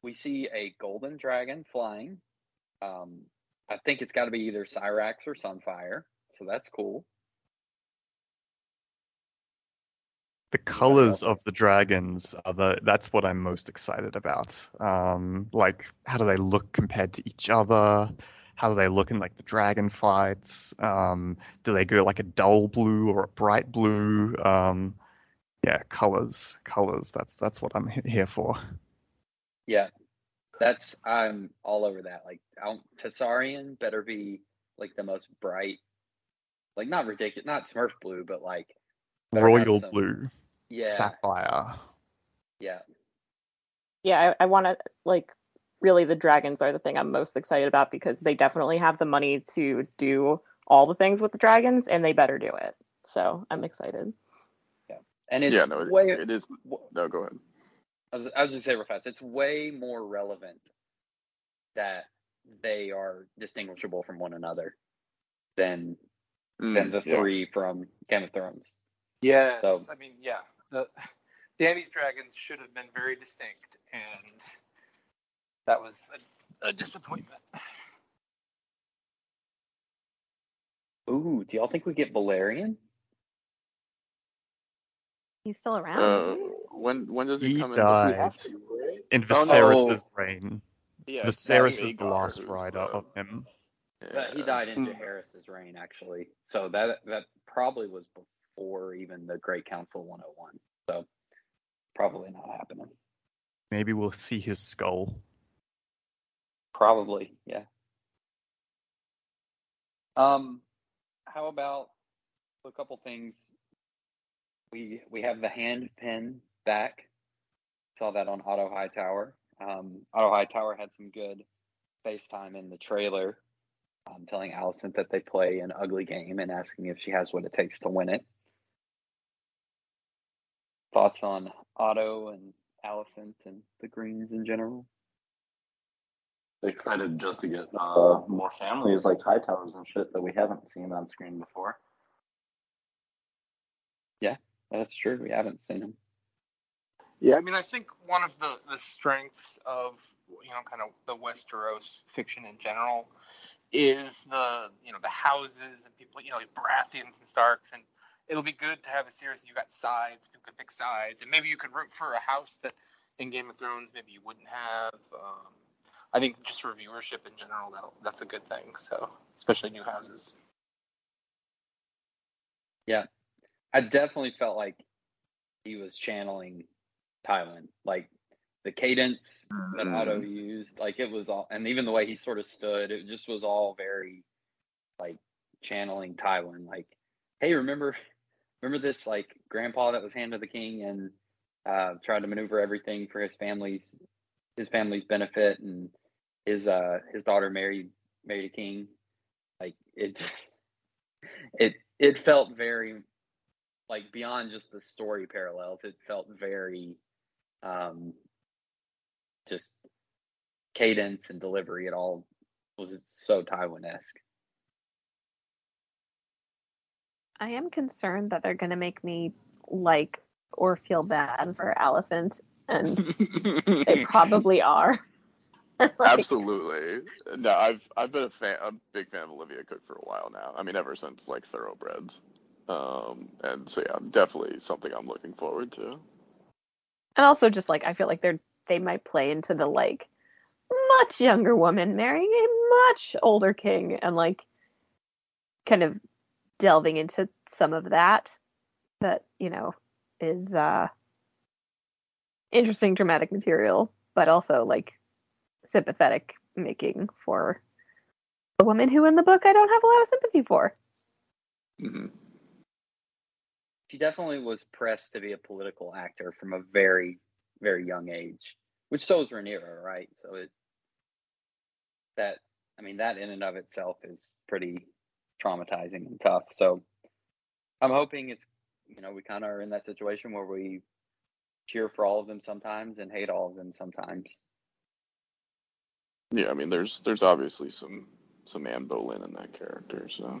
we see a golden dragon flying. Um I think it's got to be either Syrax or Sunfyre, so that's cool. The colors of the dragons are the that's what I'm most excited about. Um, like how do they look compared to each other? How do they look in like the dragon fights? Um, do they go like a dull blue or a bright blue? Um, yeah, colors, colors. That's that's what I'm here for. Yeah, that's I'm all over that. Like I Tessarion better be like the most bright, like not ridiculous, not Smurf blue, but like Royal some- blue, Yeah, sapphire. yeah, Yeah, I, I want to like really the dragons are the thing I'm most excited about because they definitely have the money to do all the things with the dragons and they better do it. So I'm excited. And it's yeah, no, it, way. it is. No, go ahead. I was, I was just say real fast. It's way more relevant that they are distinguishable from one another than than Mm, the yeah. three from Game of Thrones. Yeah. So- I mean, yeah. The, Danny's dragons should have been very distinct, and that was a, a disappointment. Ooh, do y'all think we get Balerion? He's still around. Uh, he? when when does he, He come died. in? We have to, right? In Oh, no. Reign. Yeah, Viserys is the last rider the- of him. But he died in. Jaehaerys' reign, actually. So that that probably was before even the Great Council 101. So probably not happening. Maybe we'll see his skull. Probably, yeah. Um, how about a couple things. We we have the hand pin back. Saw that on Otto Hightower. Um, Otto Hightower had some good FaceTime in the trailer, um, telling Alicent that they play an ugly game and asking if she has what it takes to win it. Thoughts on Otto and Alicent and the Greens in general? Excited just to get uh, more families like Hightowers and shit that we haven't seen on screen before. That's true. We haven't seen him. Yeah, I mean, I think one of the, the strengths of you know kind of the Westeros fiction in general is the you know the houses and people you know Baratheons and Starks and it'll be good to have a series that you got sides people can pick sides and maybe you could root for a house that in Game of Thrones maybe you wouldn't have. Um, I think just for viewership in general that that's a good thing. So especially new houses. Yeah, I definitely felt like he was channeling Tywin, like the cadence that Otto used, like it was all, and even the way he sort of stood, it just was all very like channeling Tywin. Like, hey, remember, remember this like grandpa that was hand of the king and uh, tried to maneuver everything for his family's his family's benefit, and his uh his daughter married married a king. Like it, just, it it felt very like beyond just the story parallels, it felt very um just cadence and delivery. It all was so Tywin esque. I am concerned that they're going to make me like or feel bad for Alicent, and they probably are. Like, Absolutely. No, I've I've been a fan, a big fan of Olivia Cooke for a while now. I mean, ever since like Thoroughbreds. Um, and so yeah, definitely something I'm looking forward to. And also just like I feel like they're they might play into the like much younger woman marrying a much older king and like kind of delving into some of that that, you know, is uh interesting dramatic material, but also like sympathetic making for a woman who in the book I don't have a lot of sympathy for. hmm She definitely was pressed to be a political actor from a very, very young age, which so is Rhaenyra, right? So it that I mean that in and of itself is pretty traumatizing and tough. So I'm hoping it's you know we kind of are in that situation where we cheer for all of them sometimes and hate all of them sometimes. Yeah, I mean, there's there's obviously some some Anne Boleyn in that character, so.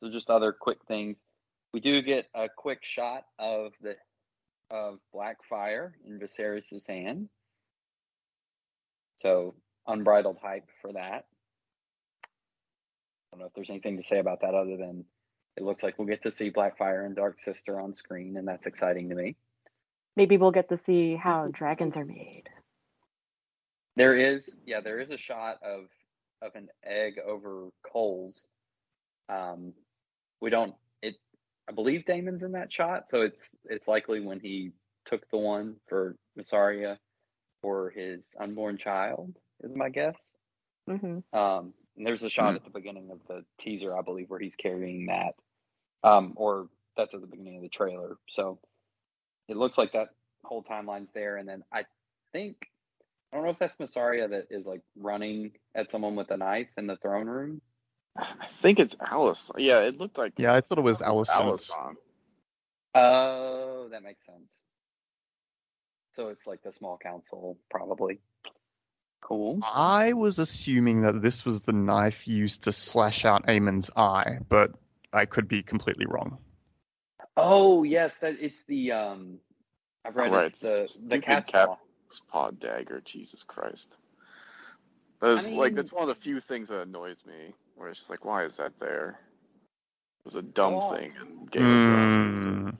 So just other quick things. We do get a quick shot of the of Blackfyre in Viserys' hand. So unbridled hype for that. I don't know if there's anything to say about that other than it looks like we'll get to see Blackfyre and Dark Sister on screen, and that's exciting to me. Maybe we'll get to see how dragons are made. There is, yeah, there is a shot of of an egg over coals. Um, we don't. It. I believe Daemon's in that shot, so it's it's likely when he took the one for Mysaria for his unborn child, is my guess. hmm Um, and there's a shot at the beginning of the teaser, I believe, where he's carrying that, um, or that's at the beginning of the trailer. So it looks like that whole timeline's there, and then I think I don't know if that's Mysaria that is like running at someone with a knife in the throne room. I think it's Alice. Yeah, it looked like Yeah, I thought it was Alice. was Alicent. Alicent. Oh, that makes sense. So it's like the small council, probably. Cool. I was assuming that this was the knife used to slash out Aemond's eye, but I could be completely wrong. Oh yes, that it's the um. I've read Oh, right, it's it's the the cat's cat- paw. Paw dagger, Jesus Christ. That's like mean- that's one of the few things that annoys me. Where it's just like, why is that there? It was a dumb Go thing in Game of Thrones. Hmm.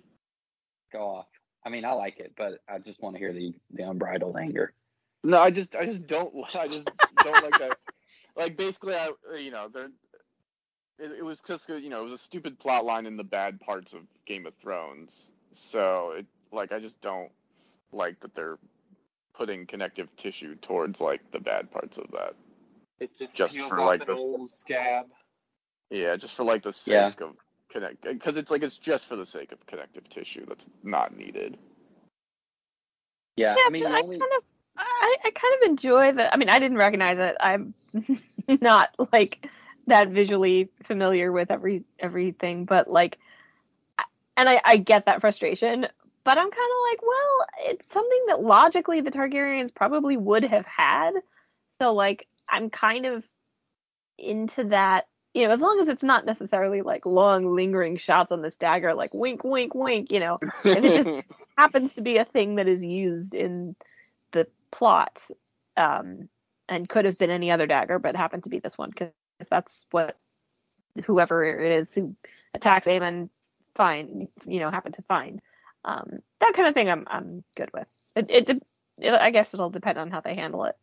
Go off. I mean, I like it, but I just want to hear the the unbridled anger. No, I just I just don't li- I just don't like that. Like basically, I you know there. It, it was just you know it was a stupid plot line in the bad parts of Game of Thrones. So it like I just don't like that they're putting connective tissue towards like the bad parts of that. It just, Just peels for, off like, an the- old scab. Yeah, just for like the Yeah. sake of connect because it's like it's just for the sake of connective tissue that's not needed. Yeah, Yeah, I mean, but I only kind of I, I kind of enjoy the I mean I didn't recognize it. I'm not like that visually familiar with every everything, but like and I, I get that frustration, but I'm kind of like, well, it's something that logically the Targaryens probably would have had. So like I'm kind of into that, you know, as long as it's not necessarily like long lingering shots on this dagger like wink wink wink, you know. If it just happens to be a thing that is used in the plot um, and could have been any other dagger, but happened to be this one because that's what whoever it is who attacks Aemond find, you know, happen to find. Um, that kind of thing, I'm I'm good with. It, it, it I guess it'll depend on how they handle it.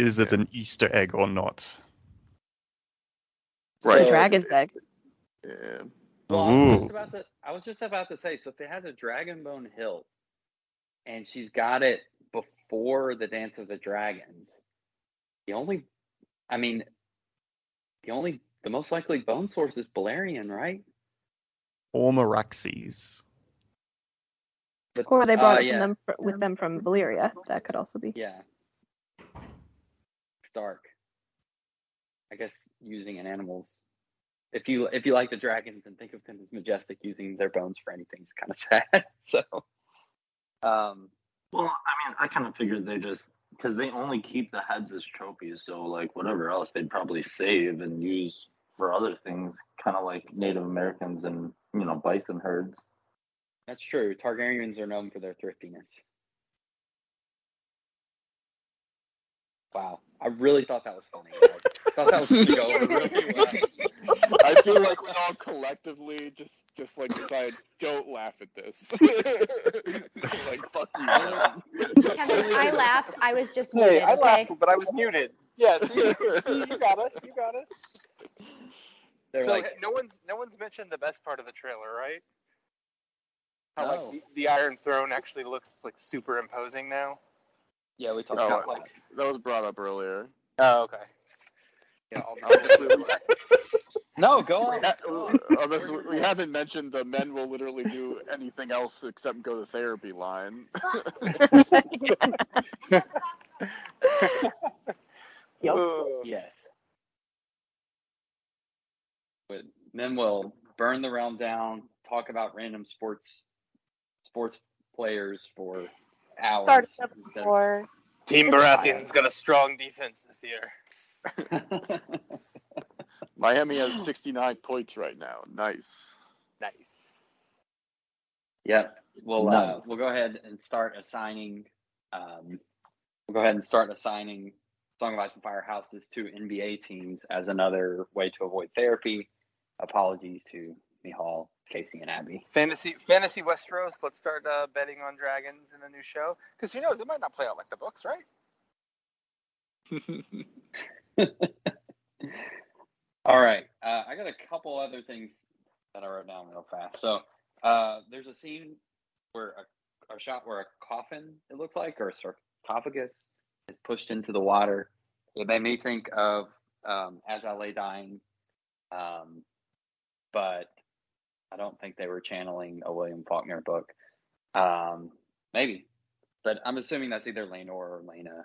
Is it an Easter egg or not? The Right. dragon's egg. Yeah. Well, I was Ooh. just about to. I was just about to say. So if it has a dragon bone hilt, and she's got it before the Dance of the Dragons, the only, I mean, the only, the most likely bone source is Balerion, right? Or Meraxes? But, Or they brought uh, it from yeah, them fr- with them from Valyria. That could also be. Yeah. Stark. I guess using an animal's. If you if you like the dragons and think of them as majestic, using their bones for anything is kind of sad. So, um, Well, I mean, I kind of figured they just because they only keep the heads as trophies, so like whatever else they'd probably save and use for other things, kind of like Native Americans and you know bison herds. that's true. Targaryens are known for their thriftiness. Wow, I really thought that was funny. I thought that was gonna go really well. I feel like we all collectively just just like decide don't laugh at this. like fuck you. man. Kevin, I laughed. I was just Hey, muted. I okay? laughed, but I was muted. Yeah, see, see, you got us. You got us. They're so like, no one's no one's mentioned the best part of the trailer, right? How No. like the, the Iron Throne actually looks like super imposing now. Yeah, we talked Oh, about like- that. that was brought up earlier. Oh, okay. Yeah, No, go on. ha- Go on. Oh, obviously, we haven't mentioned the men will literally do anything else except go to therapy line. Yep. Ugh. Yes. But then we'll burn the realm down, talk about random sports sports players for hours. Started up instead before. Team Baratheon's got a strong defense this year. Miami has 69 points right now. Nice. Nice. Yep. We'll uh, we'll go ahead and start assigning. Um, we'll go ahead and start assigning Song of Ice and Fire houses to NBA teams as another way to avoid therapy. Apologies to Mihal, Casey, and Abby. Fantasy Fantasy Westeros. Let's start uh, betting on dragons in the new show. Because who knows? It might not play out like the books, right? All right. Uh, I got a couple other things that I wrote down real fast. So uh, there's a scene where a, a shot where a coffin, it looks like, or a sarcophagus is pushed into the water. It made me think of um, As I Lay Dying, um, but I don't think they were channeling a William Faulkner book. Um, maybe, but I'm assuming that's either Laenor or Laena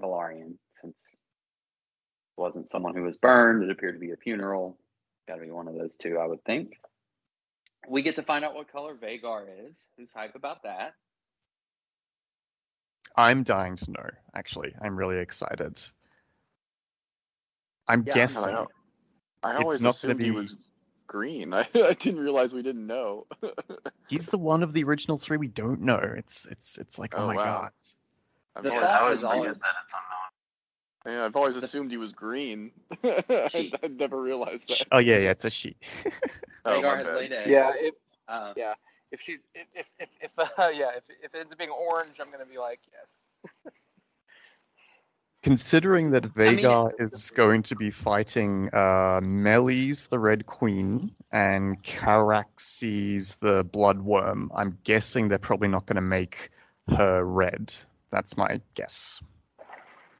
Velaryon, since it wasn't someone who was burned. It appeared to be a funeral. Got to be one of those two, I would think. We get to find out what color Vhagar is. Who's hype about that? I'm dying to know, actually. I'm really excited. I'm Yeah, guessing. I, I It's not gonna he be- was green. I, I didn't realize we didn't know. He's the one of the original three we don't know. It's it's it's like, oh, Oh, my wow. god. I've The always, thought I always always- that it's unknown. yeah, I've always assumed he was green. She. I never realized that. Oh yeah, yeah, it's a she. Oh, my has laid eggs. Yeah. If Uh, yeah, if she's if if if, if uh, yeah, if if it ends up being orange, I'm gonna be like yes. Considering that mean, is going to be fighting uh, Meleys, the Red Queen, and Caraxes, the Bloodwyrm, I'm guessing they're probably not going to make her red. That's my guess.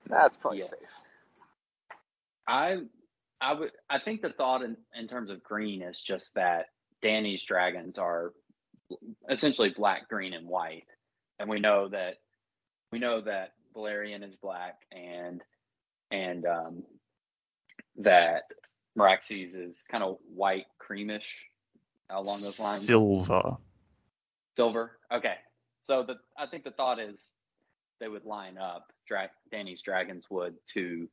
That's probably Yes. safe. I I would. I think the thought in, in terms of green is just that Danny's dragons are essentially black, green, and white, and we know that we know that Balerion is black and and um, that Meraxes is kind of white, creamish along those lines. Silver. Silver. Okay. So the I think the thought is they would line up Dra- Danny's dragons would to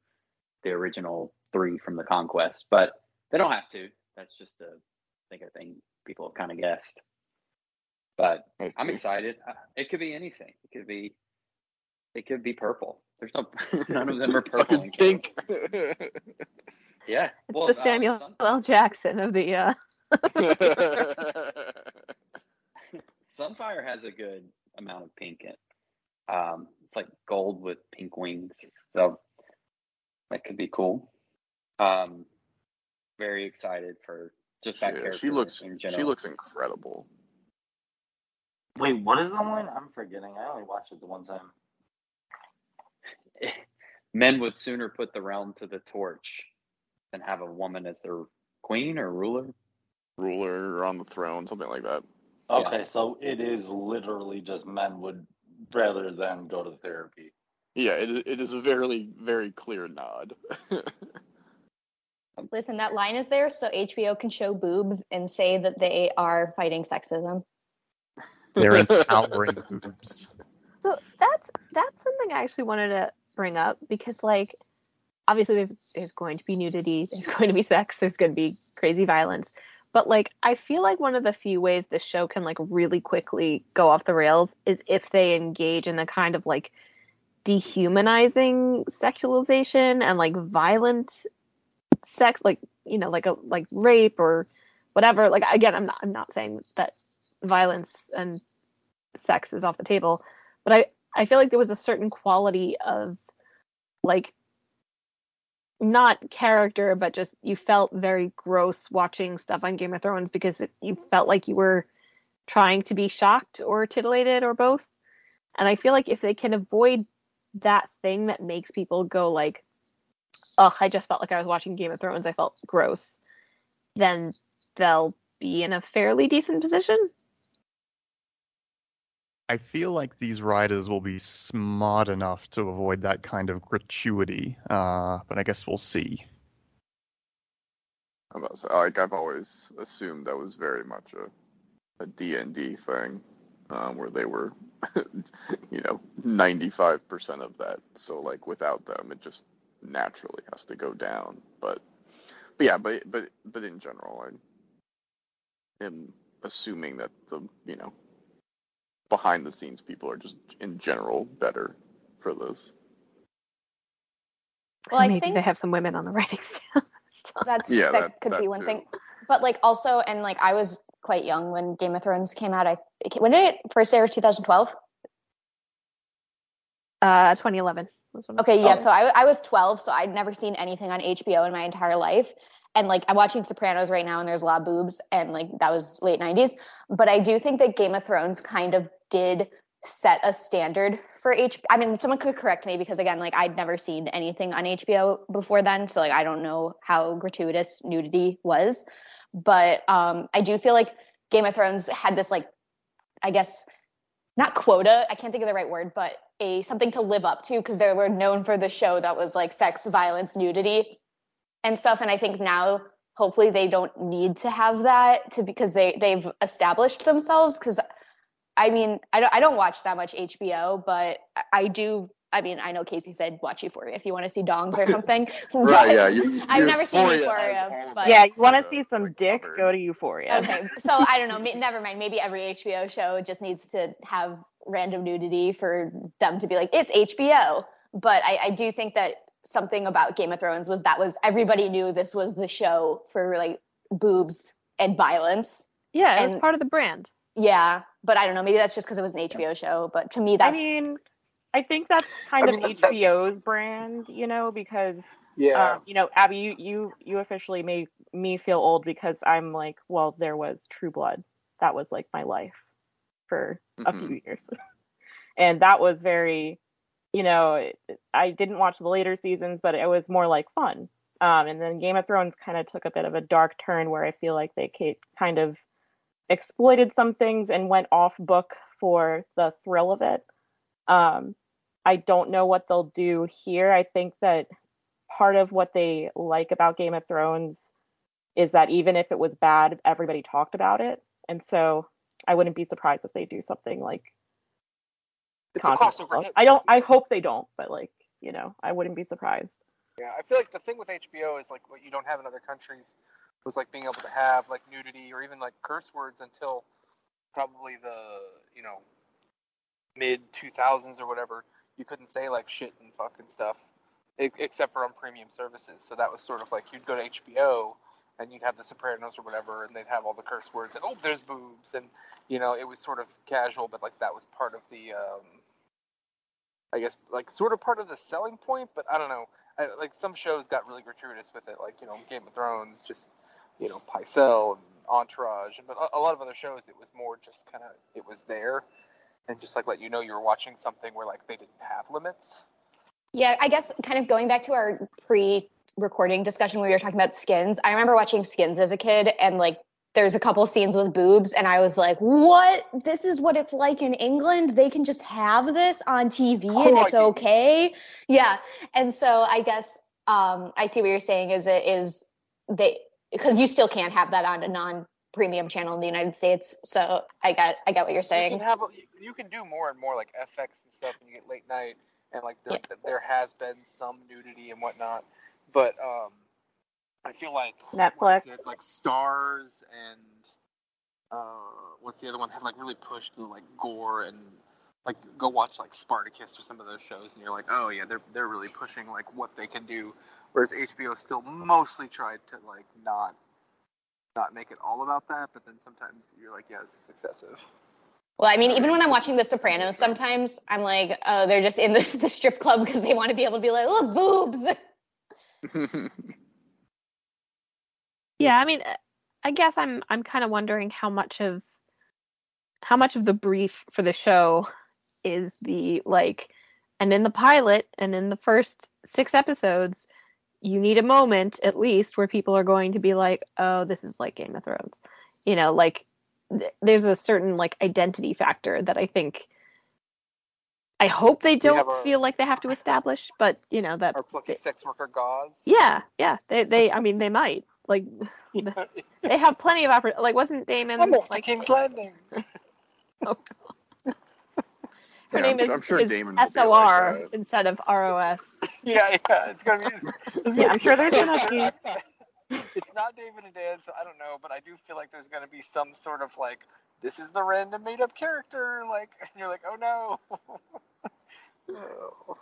the original three from the conquest, but they don't have to. That's just a I think a thing people have kind of guessed. But I I'm excited. Uh, It could be anything. It could be it could be purple. There's no none of them are purple. Fucking in pink. Yeah. It's Well, the uh, Samuel Sun- L. Jackson of the uh Sunfyre has a good amount of pink in it. Um, it's like gold with pink wings, so that could be cool. Um, very excited for just that Yeah, character she looks in she looks incredible. Wait, what is the one? I'm forgetting. I only watched it the one time. Men would sooner put the realm to the torch than have a woman as their queen or ruler. Ruler or on the throne, something like that. Okay, so it is literally just men would rather than go to therapy. Yeah, it is- it is a very very clear nod. Listen, that line is there so HBO can show boobs and say that they are fighting sexism. They're empowering boobs. So that's that's something I actually wanted to bring up because like obviously there's there's going to be nudity, there's going to be sex, there's going to be crazy violence. But like I feel like one of the few ways this show can like really quickly go off the rails is if they engage in the kind of like dehumanizing sexualization and like violent sex like you know like a like rape or whatever like again I'm not I'm not saying that violence and sex is off the table but I I feel like there was a certain quality of like not character, but just you felt very gross watching stuff on Game of Thrones because it, you felt like you were trying to be shocked or titillated or both. And I feel like if they can avoid that thing that makes people go like, "Ugh, I just felt like I was watching Game of Thrones. I felt gross," then they'll be in a fairly decent position. I feel like these writers will be smart enough to avoid that kind of gratuity, uh, but I guess we'll see. I'm about say, like I've always assumed that was very much a a D&D thing, um, where they were, you know, 95% of that. So like without them, it just naturally has to go down. But, but yeah, but but but in general, I am assuming that the you know behind the scenes people are just in general better for this. Well, I Maybe think they have some women on the writing staff. that's Yeah, that, that- could that be one too. thing. But like also, and like I was quite young when Game of Thrones came out. I when did it first air? 2012. Uh, 2011 was one. Okay, yeah. Oh. So I, I was 12, so I'd never seen anything on HBO in my entire life. And like I'm watching Sopranos right now, and there's a lot of boobs, and like that was late 90s. But I do think that Game of Thrones kind of did set a standard for H. I mean, someone could correct me because again, like I'd never seen anything on HBO before then, so like I don't know how gratuitous nudity was. But um, I do feel like Game of Thrones had this like, I guess not quota i can't think of the right word but a something to live up to because they were known for the show that was like sex violence nudity and stuff and i think now hopefully they don't need to have that to because they they've established themselves because i mean I don't, I don't watch that much hbo but I- i do i mean i know casey said watch euphoria if you want to see dongs or something Right? Yeah. You, I've never seen Euphoria Euphoria, has all of but- Yeah, you want to uh, see some dick? Go to Euphoria. Okay, so I don't know. may- Never mind. Maybe every HBO show just needs to have random nudity for them to be like, it's HBO. But I, I do think that something about Game of Thrones was that was everybody knew this was the show for like boobs and violence. Yeah, it was part of the brand. Yeah, but I don't know. Maybe that's just because it was an HBO show. But to me, that's I mean, I think that's kind I of that's- HBO's brand, you know, because Yeah. um, you know, Abby, you you you officially made me feel old because I'm like, well, there was True Blood. That was like my life for a Mhm. few years, and that was very, you know, I didn't watch the later seasons, but it was more like fun. Um, and then Game of Thrones kind of took a bit of a dark turn where I feel like they kind of exploited some things and went off book for the thrill of it. Um, I don't know what they'll do here. I think that part of what they like about Game of Thrones is that even if it was bad, everybody talked about it. And so I wouldn't be surprised if they do something like It's a crossover. I don't I hope they don't, but like, you know, I wouldn't be surprised. Yeah, I feel like the thing with HBO is like what you don't have in other countries was like being able to have like nudity or even like curse words until probably the you know mid 2000s or whatever. You couldn't say like shit and fuck and stuff, except for on premium services. So that was sort of like you'd go to HBO and you'd have The Sopranos or whatever, and they'd have all the curse words and oh, there's boobs, and you know it was sort of casual, but like that was part of the um, I guess like sort of part of the selling point, but I don't know. I, like some shows got really gratuitous with it, like you know Game of Thrones, just you know Pycelle and Entourage, but a, a lot of other shows it was more just kind of it was there, and just like let you know you were watching something where like they didn't have limits. Yeah, I guess kind of going back to our pre-recording discussion where we were talking about skins. I remember watching Skins as a kid and like there's a couple scenes with boobs and I was like, "What? This is what it's like in England? They can just have this on TV and it's okay?" Yeah. And so I guess um I see what you're saying is it is they because you still can't have that on a non-premium channel in the United States. So I got I got what you're You saying. can have you can do more and more like FX and stuff, and you get late night, and like there, there has been some nudity and whatnot, but um, I feel like Netflix. it, like Starz and uh, what's the other one have like really pushed the like gore and like go watch like Spartacus or some of those shows, and you're like, oh yeah, they're they're really pushing like what they can do, whereas HBO still mostly tried to like not not make it all about that, but then sometimes you're like, yeah, this is excessive. Well, I mean, even when I'm watching The Sopranos, sometimes I'm like, oh, they're just in the, the strip club because they want to be able to be like, look, boobs. Yeah, I mean, uh, I guess I'm I'm kind of wondering how much of how much of the brief for the show is the like and in the pilot and in the first 6 episodes you need a moment at least where people are going to be like, "Oh, this is like Game of Thrones." You know, like th- there's a certain like identity factor that I think I hope they don't feel like they have to establish, but you know that Our plucky sex worker gauze. yeah, yeah, they they I mean they might. Like they have plenty of oppor- like wasn't Daemon I'm off to like King's Landing. oh, her Yeah, I'm name su- is, I'm sure is Daemon will be SOR like uh, instead of ROS. yeah, yeah, it's gonna be. It's Yeah, I'm sure there's it's gonna be- It's not David and Dan, so I don't know, but I do feel like there's gonna be some sort of like, this is the random made-up character, like, and you're like, oh no. Oh.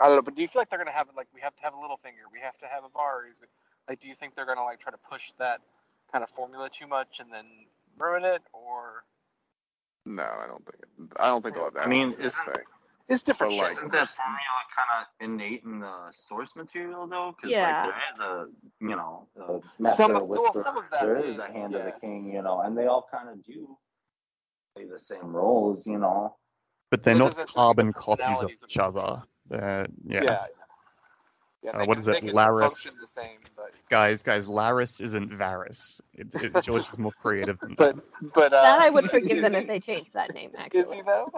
I don't know, but do you feel like they're gonna have it like we have to have a little finger, we have to have a Varys, we- like, do you think they're gonna like try to push that kind of formula too much and then ruin it, or No, I don't think. It, I don't think they'll have that. I mean, isn't- it's different But, like, Isn't that formula kind of innate in the source material though? Because Yeah. like there is a you know a Some master of- well, some of that there is is, a hand of yes. the king, you know, and they all kind of do play the same roles, you know. But they're It not carbon copies of each other. They're yeah. yeah. Yeah, Uh, what can- is it, can Larys? the same, but Guys, guys, Larys isn't Varys. It, it, George is more creative than but that. but uh, That I would forgive them he- if they changed that name Actually, Is actually. he though?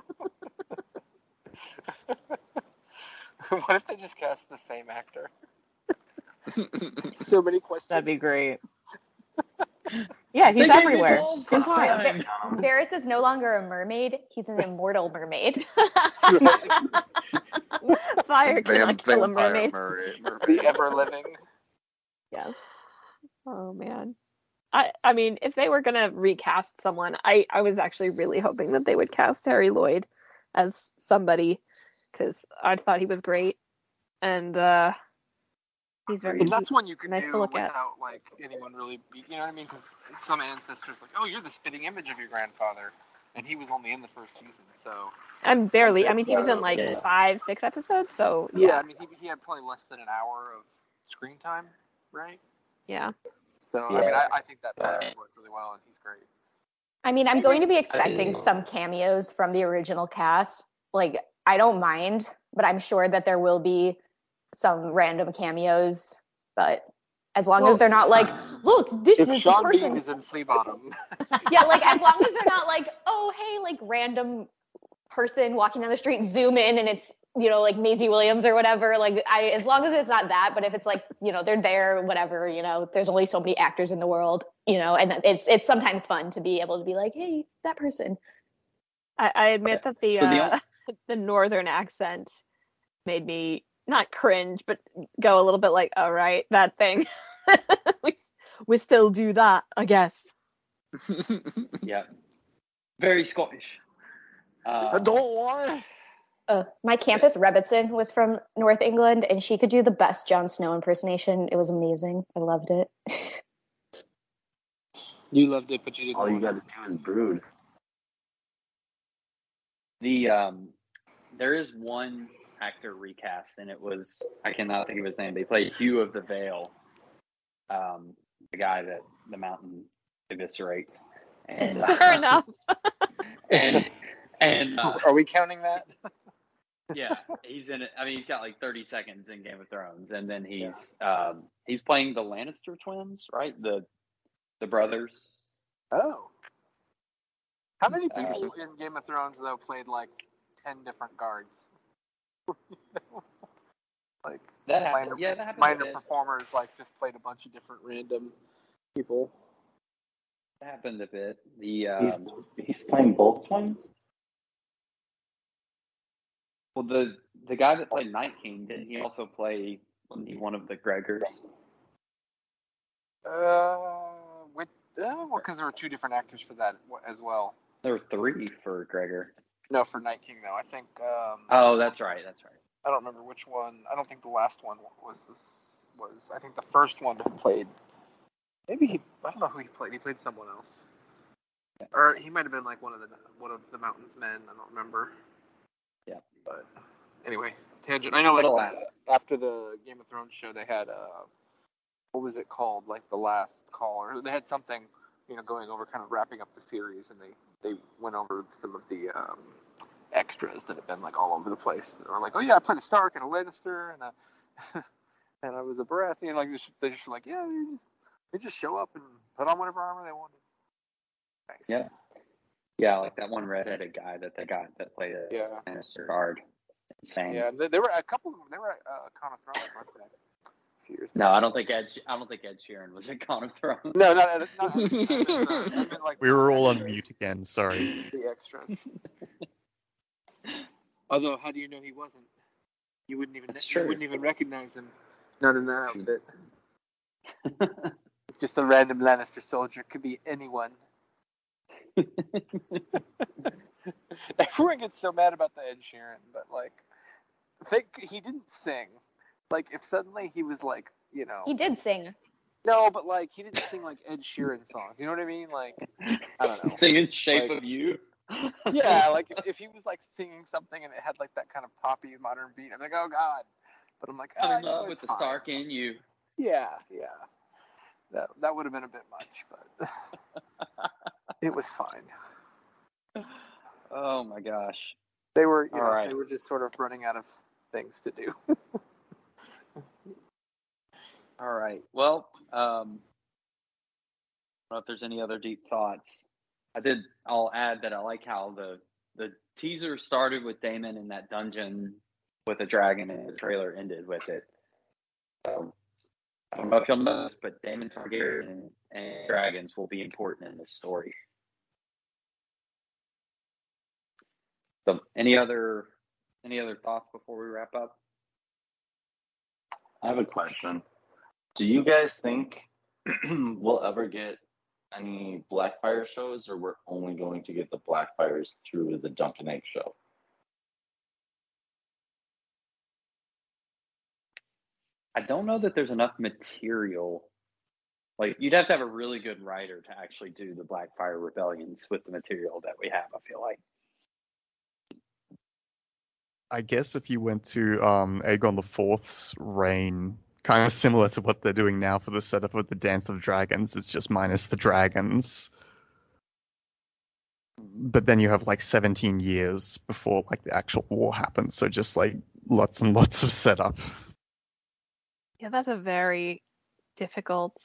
what if they just cast the same actor? So many questions. That'd be great. Yeah, he's They everywhere. gold It's for fine. time. Varys is no longer a mermaid; he's an immortal mermaid. Fire Vam- cannot kill a mermaid. mermaid. The ever living. Yes. Oh man. I I mean, if they were gonna recast someone, I I was actually really hoping that they would cast Harry Lloyd as somebody because I thought he was great, and uh he's very. And that's one you could Nice do to look at. without like anyone really. Be, you know what I mean? Because some ancestors like, oh, you're the spitting image of your grandfather, and he was only in the first season, so. I'm barely. I mean, he was in like yeah. five, six episodes, so Yeah, yeah, I mean, he, he had probably less than an hour of screen time, right? yeah. So I mean, I, I think that probably Yeah. worked really well, and he's great. I mean, I'm going to be expecting some cameos from the original cast. Like, I don't mind, but I'm sure that there will be some random cameos, but as long Well, as they're not like, look, this If is the Sean person. Bean is in Flea Bottom, yeah, like as long as they're not like, oh hey, like random person walking down the street, zoom in and it's you know like Maisie Williams or whatever. Like I, as long as it's not that, but if it's like you know they're there, whatever, you know, there's only so many actors in the world, you know, and it's it's sometimes fun to be able to be like, hey, that person. I, I admit that the So the uh, the northern accent made me not cringe, but go a little bit like, all right, that thing. we, we still do that, I guess. yeah. Very Scottish. I Uh, don't want. Uh, my campus Rebbitzin was from North England, and she could do the best Jon Snow impersonation. It was amazing. I loved it. You loved it, but you didn't. All you got to do is brood. the um, there is one actor recast, and it was I cannot think of his name. They played Hugh of the Vale, um, the guy that the mountain eviscerates, and uh, enough. and and uh, Are we counting that? yeah, he's in it. I mean, he's got like 30 seconds in Game of Thrones, and then he's um, he's playing the Lannister twins, right? The the brothers. Oh. How many Uh, people in Game of Thrones though played like ten different guards? like That minor, happened. Yeah, that happened. minor performers like just played a bunch of different random people. That happened a bit. The He's um, he's playing both twins. well, the the guy that played Night King didn't he also play one of the Gregors? Uh, with uh, well, because there were two different actors for that as well. There were three for Gregor. No, for Night King though. I think um, Oh, that's right. That's right. I don't remember which one. I don't think the last one was this was. I think the first one played. Maybe he. I don't know who he played. He played someone else. Or he might have been like one of the one of the mountain's men. I don't remember. Yeah. But anyway, tangent. I know like after the Game of Thrones show, they had uh, what was it called? Like the last call, or they had something, you know, going over kind of wrapping up the series, and they they went over some of the um, extras that have been like all over the place. They were like, oh yeah, I played a Stark and a Lannister and a and I was a Baratheon. Like they just, they just like, yeah, they just they just show up and put on whatever armor they wanted. Nice. Yeah. Yeah, like that one redheaded guy that they got that played a Yeah. Lannister guard. Insane. Yeah. there were a couple. of them. They were at uh, Con of Thrones, weren't they? A No, I don't think Ed. I don't think Ed Sheeran was at Con of Thrones. No, not, not, not meant, uh, like We were all on mute again. Sorry. the extras. Although, how do you know he wasn't? You wouldn't even That's you true. wouldn't even recognize him. Not in that outfit. It's just a random Lannister soldier. Could be anyone. Everyone gets so mad about the Ed Sheeran, but like, think he didn't sing. Like, if suddenly he was like, you know, He did sing. no, but like he didn't sing like Ed Sheeran songs. You know what I mean? Like, I don't know. Singing "Shape Like- of You." yeah, like if, if he was like singing something and it had like that kind of poppy modern beat, I'm like, oh god. But I'm like, I'm ah, in know, love with it's the. Stark in you. Yeah, yeah. That that would have been a bit much, but it was fine. Oh my gosh. They were, you know, right. they were just sort of running out of things to do. All right. Well, um, I don't know if there's any other deep thoughts. I did. I'll add that I like how the the teaser started with Daemon in that dungeon with a dragon, and the trailer ended with it. So I don't know if you'll notice, but Daemon Targaryen and, and dragons will be important in this story. So, any other any other thoughts before we wrap up? I have a question. Do you guys think we'll ever get any Blackfyre shows, or we're only going to get the Blackfyres through the Dunk and Egg show? I don't know that there's enough material. Like you'd have to have a really good writer to actually do the Blackfyre rebellions with the material that we have. I feel like. I guess if you went to um, Aegon the Fourth's reign, kind of similar to what they're doing now for the setup of the Dance of Dragons, it's just minus the dragons. But then you have like 17 years before like the actual war happens, so just like lots and lots of setup. Yeah, that's a very difficult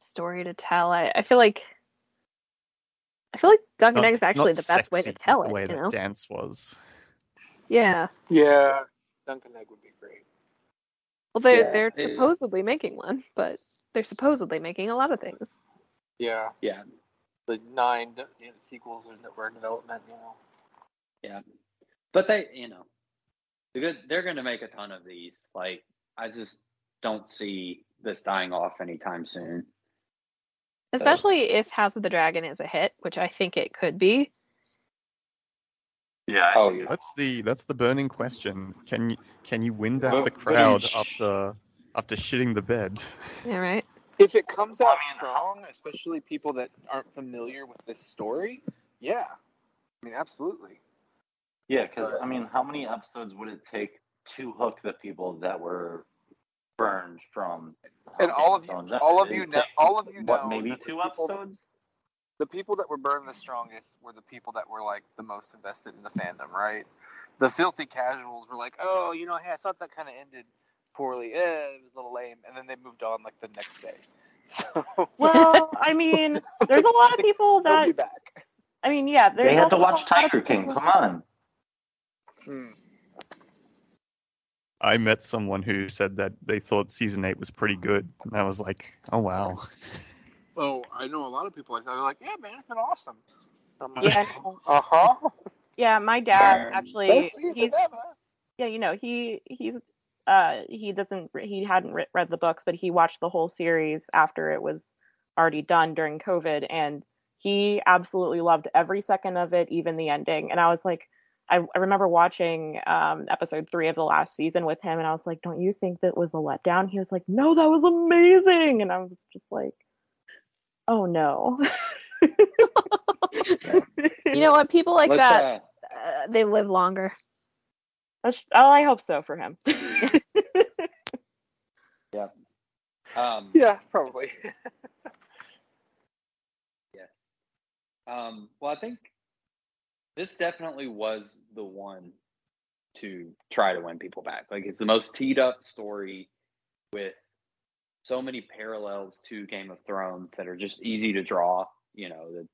story to tell. I, I feel like I feel like Dunk Egg is actually the best way to sexy tell the it. way you that know? dance was. Yeah. Yeah, Dunkin' Egg would be great. Well, they're Yeah, they're it- supposedly making one, but they're supposedly making a lot of things. Yeah, Yeah, the nine you know, sequels that were in development. You know. yeah. But they, you know, they're good. They're going to make a ton of these. Like, I just don't see this dying off anytime soon. Especially if House of the Dragon is a hit, which I think it could be. Yeah. Oh, yeah. That's the that's the burning question. Can you can you win back But- the crowd each- after after shitting the bed? Yeah, right. If it comes Well, I out mean- strong, especially people that aren't familiar with this story, yeah, I mean, absolutely. Yeah, because I mean, how many episodes would it take to hook the people that were burned from? And all of Game you, Thrones? That- all of you know, all of you what, know maybe that the two people- episodes? The people that were burned the strongest were the people that were like the most invested in the fandom, right? The filthy casuals were like, oh, you know, hey, I thought that kind of ended poorly. Eh, it was a little lame, and then they moved on like the next day. So Well, I mean, there's a lot of people they'll be that back. I mean, yeah, They had to watch a Tiger King. people- Come on. Hmm. I met someone who said that they thought season eight was pretty good, and I was like, oh wow. Oh, I know a lot of people like that. They're like, yeah, man, it's been awesome. Like, Yeah. uh huh. Yeah, my dad Burn. actually he's ever. yeah, you know, he he's uh he doesn't he hadn't re- read the books, but he watched the whole series after it was already done during COVID and he absolutely loved every second of it, even the ending. And I was like I, I remember watching um episode 3 of the last season with him and I was like, "Don't you think that was a letdown?" He was like, "No, that was amazing." And I was just like, "Oh no." You know what? People like Let's, that, uh, uh, they live longer. That's- oh, I hope so for him. um, Yeah, probably. Yes. Um, well, I think this definitely was the one to try to win people back. Like it's the most teed up story with so many parallels to Game of Thrones that are just easy to draw. You know, the,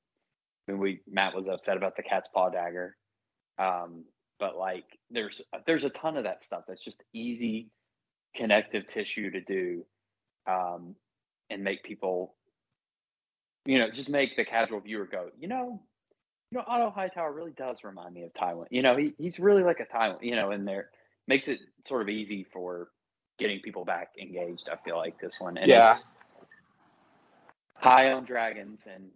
I mean, we Matt was upset about the cat's paw dagger, um, but like there's there's a ton of that stuff that's just easy connective tissue to do, um, and make people you know, just make the casual viewer go, you know, you know, Otto Hightower really does remind me of Tywin. You know, he, he's really like a Tywin, you know, and there makes it sort of easy for getting people back engaged. I feel like this one, and Yeah. it's high on dragons and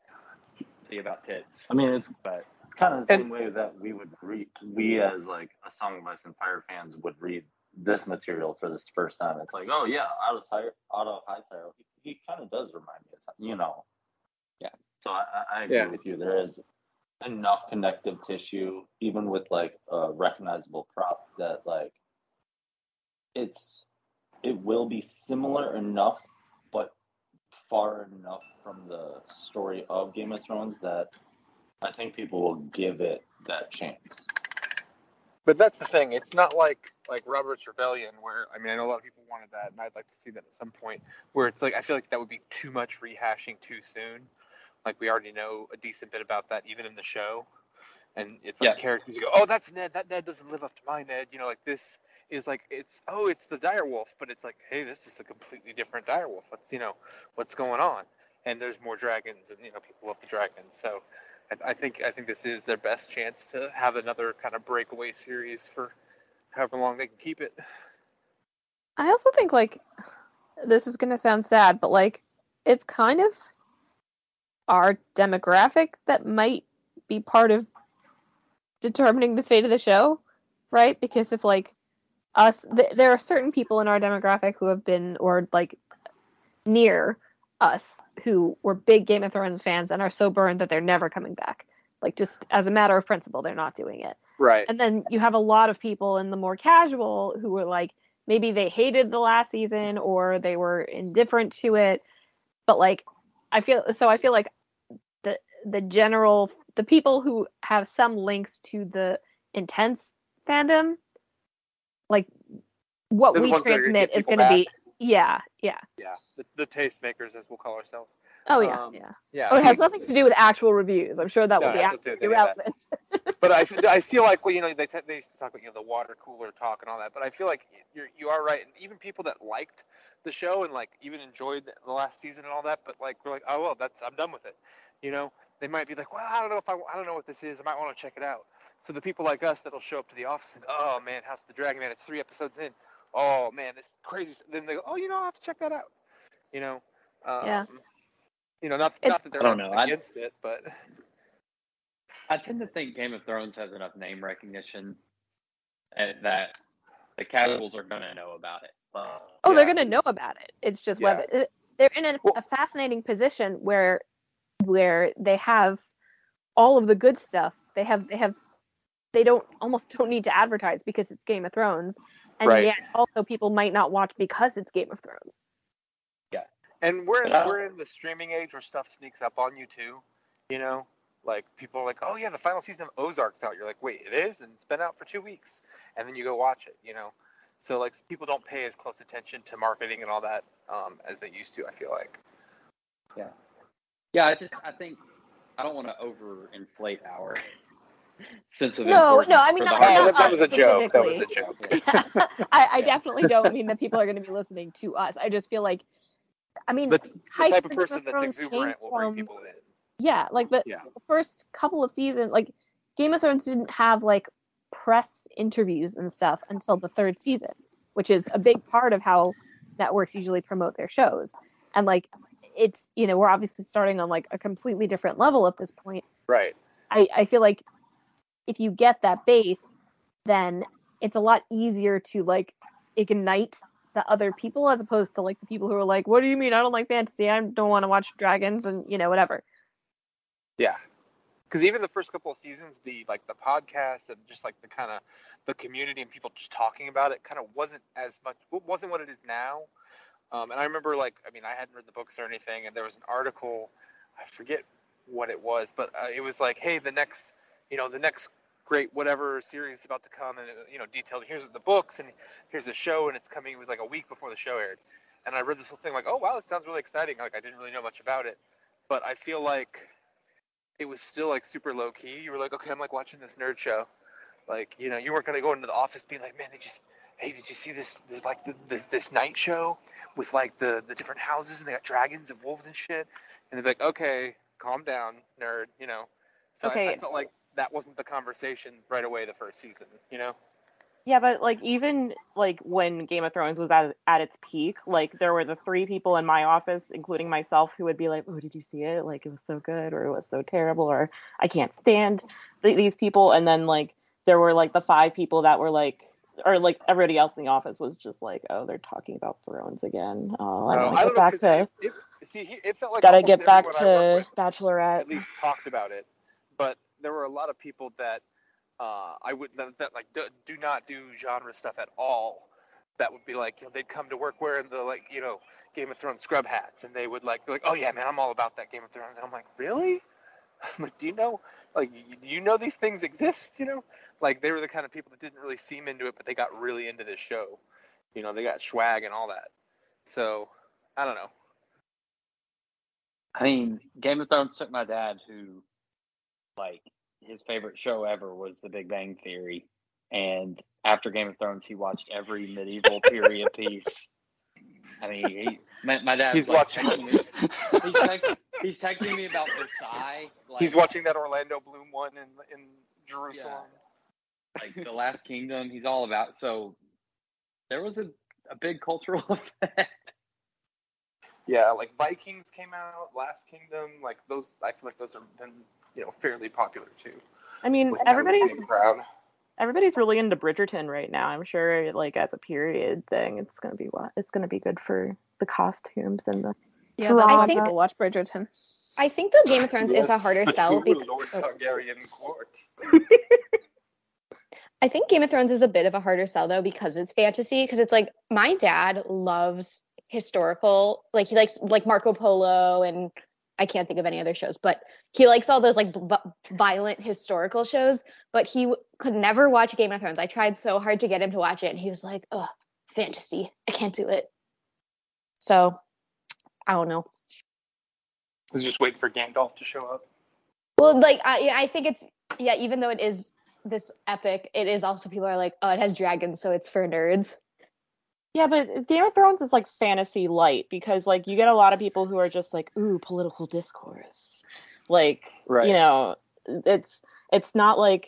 see about tits, I mean, it's but kind of the And- same way that we would read, we as like a Song of Ice and Fire fans would read this material for this first time. It's like, oh yeah, Otto Hightower, Otto Hightower, he, he kind of does remind me of something, you know. Yeah. So I, I I agree Yeah. with you. There is enough connective tissue, even with like a recognizable prop, that like it's it will be similar enough, but far enough from the story of Game of Thrones that I think people will give it that chance. But that's the thing. It's not like like Robert's Rebellion, where I mean, I know a lot of people wanted that, and I'd like to see that at some point. Where it's like I feel like that would be too much rehashing too soon. Like we already know a decent bit about that, even in the show. And it's like Yeah. characters go, oh, that's Ned. That Ned doesn't live up to my Ned. You know, like this is like it's oh, it's the direwolf, but it's like hey, this is a completely different direwolf. What's you know, what's going on? And there's more dragons, and you know, people love the dragons. So I, I think I think this is their best chance to have another kind of breakaway series for however long they can keep it. I also think like this is gonna sound sad, but like it's kind of our demographic that might be part of determining the fate of the show, right? Because if like us, th- there are certain people in our demographic who have been or like near us who were big Game of Thrones fans and are so burned that they're never coming back. Like just as a matter of principle, they're not doing it. Right. And then you have a lot of people in the more casual who were like, maybe they hated the last season or they were indifferent to it. But like, I feel so. I feel like the the general the people who have some links to the intense fandom, like what They're we ones that are gonna transmit is going to be. Yeah, yeah. Yeah, the, the tastemakers, as we'll call ourselves. Oh yeah, Um, yeah. Yeah. Oh, it has nothing to do with actual reviews. I'm sure that No, will it be has nothing to do absolutely irrelevant. but I, I feel like well, you know, they, t- they used to talk about you know the water cooler talk and all that. But I feel like you're you are right, and even people that liked the show and like even enjoyed the- the last season and all that, but like we're like, oh well, that's I'm done with it. You know, they might be like, well, I don't know if I, I don't know what this is. I might want to check it out. So the people like us that'll show up to the office and oh man, House of the Dragon man, it's three episodes in. Oh man, this is crazy. Then they go, oh, you know, I will have to check that out. You know. Um, Yeah. You know, not It's- not that they're I don't know, I- against it, but I tend to think Game of Thrones has enough name recognition that the casuals are gonna know about it. But Oh, they're gonna know about it. It's just Yeah. whether they're in a, Well- a fascinating position where where they have all of the good stuff. They have they have they don't almost don't need to advertise because it's Game of Thrones, and Right. yet also people might not watch because it's Game of Thrones. Yeah, and we're in, But we're in the streaming age where stuff sneaks up on you too. You know, like people are like, oh yeah, the final season of Ozark's out. You're like, wait, it is, and it's been out for two weeks, and then you go watch it. You know, so like people don't pay as close attention to marketing and all that um, as they used to. I feel like. Yeah. Yeah, I just I think I don't want to overinflate our sense of No, no, I mean, for not- not that, that was a joke. That was a specifically. joke. I, I definitely don't mean that people are going to be listening to us. I just feel like, I mean, The, the type of person that's Thrones came exuberant will bring from- people in. Yeah, like the, Yeah. the first couple of seasons, like Game of Thrones didn't have like press interviews and stuff until the third season, which is a big part of how networks usually promote their shows. And like, it's you know we're obviously starting on like a completely different level at this point. Right. I, I feel like if you get that base, then it's a lot easier to like ignite the other people as opposed to like the people who are like, what do you mean? I don't like fantasy. I don't want to watch dragons and you know whatever. Yeah. Because even the first couple of seasons, the like the podcast and just like the kind of the community and people just talking about it kind of wasn't as much wasn't what it is now. Um, and I remember like I mean I hadn't read the books or anything, and there was an article, I forget what it was, but uh, it was like, hey, the next you know the next great whatever series is about to come, and you know detailed here's the books and here's the show, and it's coming. It was like a week before the show aired, and I read this whole thing like, oh wow, this sounds really exciting. Like I didn't really know much about it, but I feel like it was still like super low key. You were like, okay, I'm like watching this nerd show. Like, you know, you weren't gonna go into the office being like, man, they just, hey, did you see this, this like the, this this night show with like the the different houses and they got dragons and wolves and shit. And they'd be like, okay, calm down, nerd. You know. So I, I felt like that wasn't the conversation right away the first season. You know. Yeah, but like even like when Game of Thrones was at, at its peak, like there were the three people in my office, including myself, who would be like, "Oh, did you see it? Like it was so good, or it was so terrible, or I can't stand th- these people." And then like there were like the five people that were like, or like everybody else in the office was just like, "Oh, they're talking about Thrones again. Oh, I Uh, want I to don't get back to, it, it, see, he- it felt like gotta get back everyone I worked to with Bachelorette." at least talked about it, but there were a lot of people that uh, I would that, that like do, do not do genre stuff at all. That would be like you know they'd come to work wearing the like you know Game of Thrones scrub hats, and they would like be like oh yeah man I'm all about that Game of Thrones, and I'm like really? I'm like do you know like you, you know these things exist? You know like they were the kind of people that didn't really seem into it, but they got really into this show. You know they got swag and all that. So I don't know. I mean, Game of Thrones took my dad, who, like, his favorite show ever was The Big Bang Theory, and after Game of Thrones, he watched every medieval period piece. I mean, he, my, my dad's He's like watching- texting me. He's, text, he's texting me about Versailles. Like, He's watching that Orlando Bloom one in in Jerusalem. like the Last Kingdom. He's all about. So there was a, a big cultural effect. Yeah, like Vikings came out, Last Kingdom, like those. I feel like those have been you know fairly popular too. I mean, with kind of the everybody's crowd. everybody's really into Bridgerton right now. I'm sure, like as a period thing, it's gonna be what it's gonna be good for the costumes and the Yeah, that's why I think- people watch Bridgerton. I think the Game of Thrones is a harder sell because Lord oh. Targaryen court. I think Game of Thrones is a bit of a harder sell though because it's fantasy. Because it's like my dad loves historical, like he likes like Marco Polo and I can't think of any other shows, but he likes all those like v- violent historical shows. But he w- could never watch Game of Thrones. I tried so hard to get him to watch it, and he was like, "Ugh, fantasy. I can't do it." So I don't know. Was just waiting for Gandalf to show up. Well, like I I think it's yeah. Even though it is this epic, it is also people are like, oh, it has dragons, so it's for nerds. Yeah, but Game of Thrones is like fantasy light because like you get a lot of people who are just like, ooh, political discourse. Like, Right. you know, it's it's not like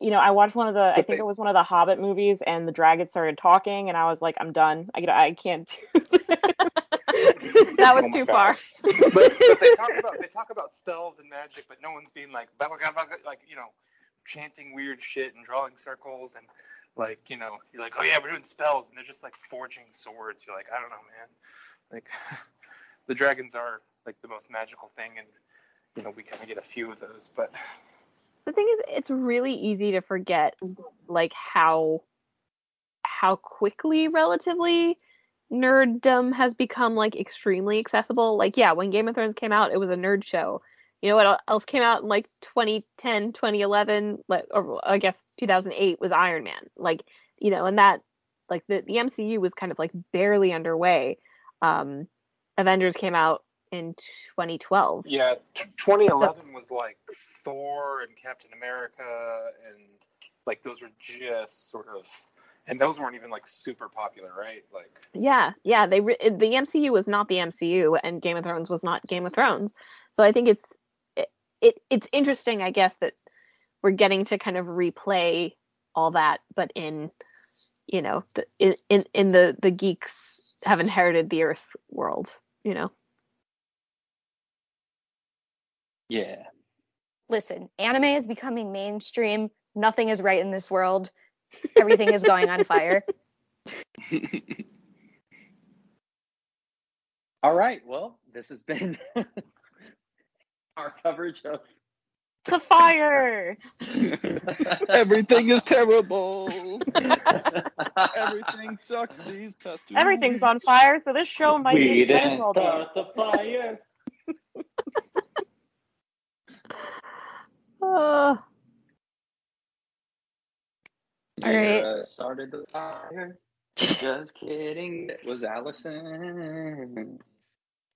you know, I watched one of the I think it was one of the Hobbit movies and the dragon started talking and I was like, I'm done. I I can't do this. That was Oh too God. far. but, but they talk about they talk about spells and magic, but no one's being like like you know, chanting weird shit and drawing circles and like you know you're like oh yeah we're doing spells and they're just like forging swords. You're like I don't know man, like the dragons are like the most magical thing and you know we kind of get a few of those, but the thing is it's really easy to forget like how how quickly relatively nerddom has become like extremely accessible. Like yeah when game of thrones came out it was a nerd show. You know what else came out in like 2010 2011 like or i guess 2008 was iron man like you know and that like the, the mcu was kind of like barely underway um avengers came out in 2012 yeah, t- 2011 was like Thor and Captain America and like those were just sort of and those weren't even like super popular, right? Like Yeah, yeah. They re- the MCU was not the MCU, and Game of Thrones was not Game of Thrones. So I think it's it, it it's interesting, I guess, that we're getting to kind of replay all that, but in you know the in in, in the the geeks have inherited the Earth world. You know. Yeah. Listen, anime is becoming mainstream. Nothing is right in this world. Everything is going on fire. All right. Well, this has been our coverage of to fire. Everything is terrible. Everything sucks these past two Everything's on fire, so this show might we be didn't well done. start the fire. Uh, All right. Yeah, started the fire. Just kidding. It was Allison.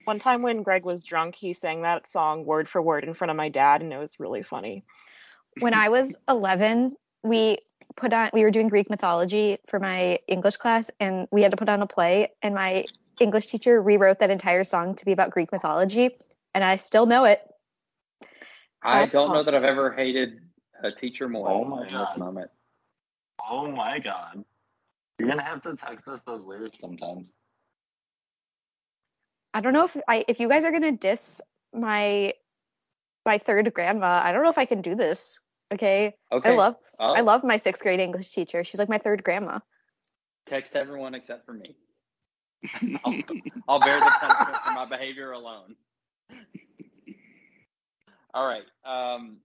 One time when Greg was drunk, he sang that song word for word in front of my dad, and it was really funny. when I was 11, we put on we were doing Greek mythology for my English class and we had to put on a play and my English teacher rewrote that entire song to be about Greek mythology and I still know it. I That's don't know that I've ever hated a teacher more Oh my in this God. moment. Oh my god. You're gonna have to text us those lyrics sometimes. I don't know if I if you guys are going to diss my my third grandma, I don't know if I can do this. Okay? Okay. I love Oh, I love my 6th grade English teacher. She's like my third grandma. text everyone except for me. I'll, I'll bear the punishment for my behavior alone. All right. Um,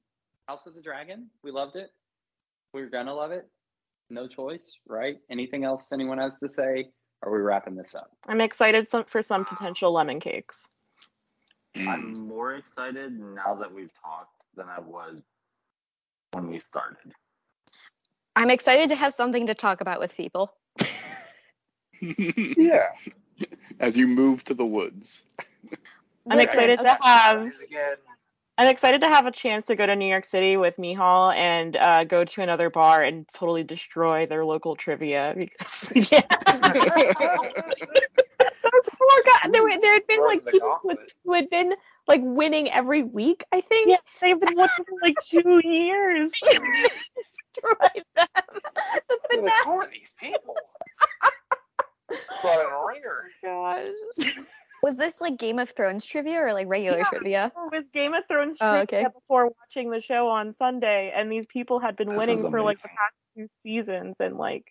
House of the Dragon. We loved it. We're gonna love it. No choice, right? Anything else anyone has to say? Or are we wrapping this up? I'm excited some, for some potential lemon cakes. I'm mm. more excited now that we've talked than I was when we started. I'm excited to have something to talk about with people. yeah. As you move to the woods. I'm excited okay. to have again. I'm excited to have a chance to go to New York City with Mihal and uh, go to another bar and totally destroy their local trivia. Because, yeah. Those poor guys. There, were, there had been like people who, who had been like winning every week. I think. Yeah, they've been winning for like two years. destroy them. The like, who are these people? Brought in a ringer. Gosh. Was this like Game of Thrones trivia or like regular Yeah. trivia? It was Game of Thrones Oh, trivia okay. before watching the show on Sunday, and these people had been That winning sounds for like the past two seasons, and like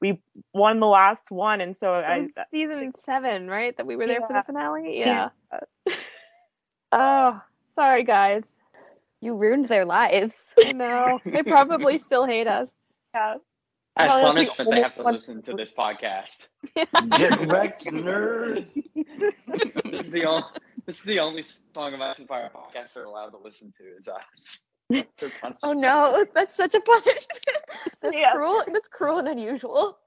we won the last one, and so I was season seven, right? That we were there for the finale. Yeah. Yeah. oh sorry guys. You ruined their lives. no. They probably still hate us. Yeah. As Probably like the punishment, they have to one- listen to this podcast. Get wrecked, nerd. this is the only. This is the only song of Ice and Fire podcast they're allowed to listen to. Is us. Oh no, that's such a punishment. That's Yeah. cruel. That's cruel and unusual.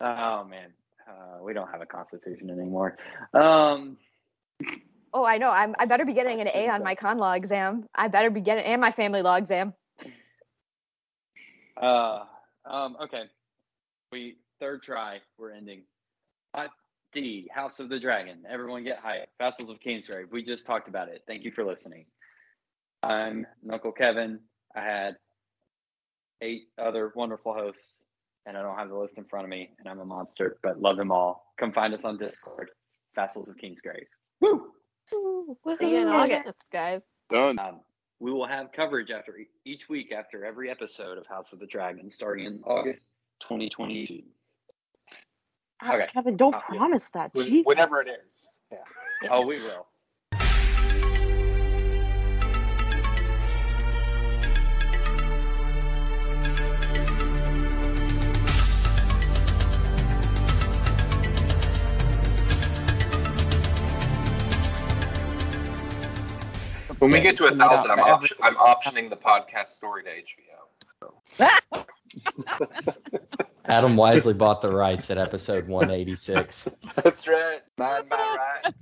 Oh man. Uh, we don't have a constitution anymore. Um, Oh, I know. I'm, I better be getting an A on my con law exam. I better be getting and my family law exam. uh, um, okay. We third try. We're ending. Hot D, House of the Dragon. Everyone get hype. Vassals of Kingsgrave. We just talked about it. Thank you for listening. I'm Uncle Kevin. I had eight other wonderful hosts, and I don't have the list in front of me, and I'm a monster, but love them all. Come find us on Discord. Vassals of Kingsgrave. Woo! Woo! See you in August, guys. Done. Um, we will have coverage after e- each week after every episode of House of the Dragon, starting in August 2022. Ah, Okay. Kevin, don't Uh, yeah. promise that. When- Jeez. whenever it airs. Yeah. Oh, we will. When we get to a thousand, I'm, for op- I'm optioning the podcast story to HBO. Adam wisely bought the rights at episode 186. That's right. Mind my rights.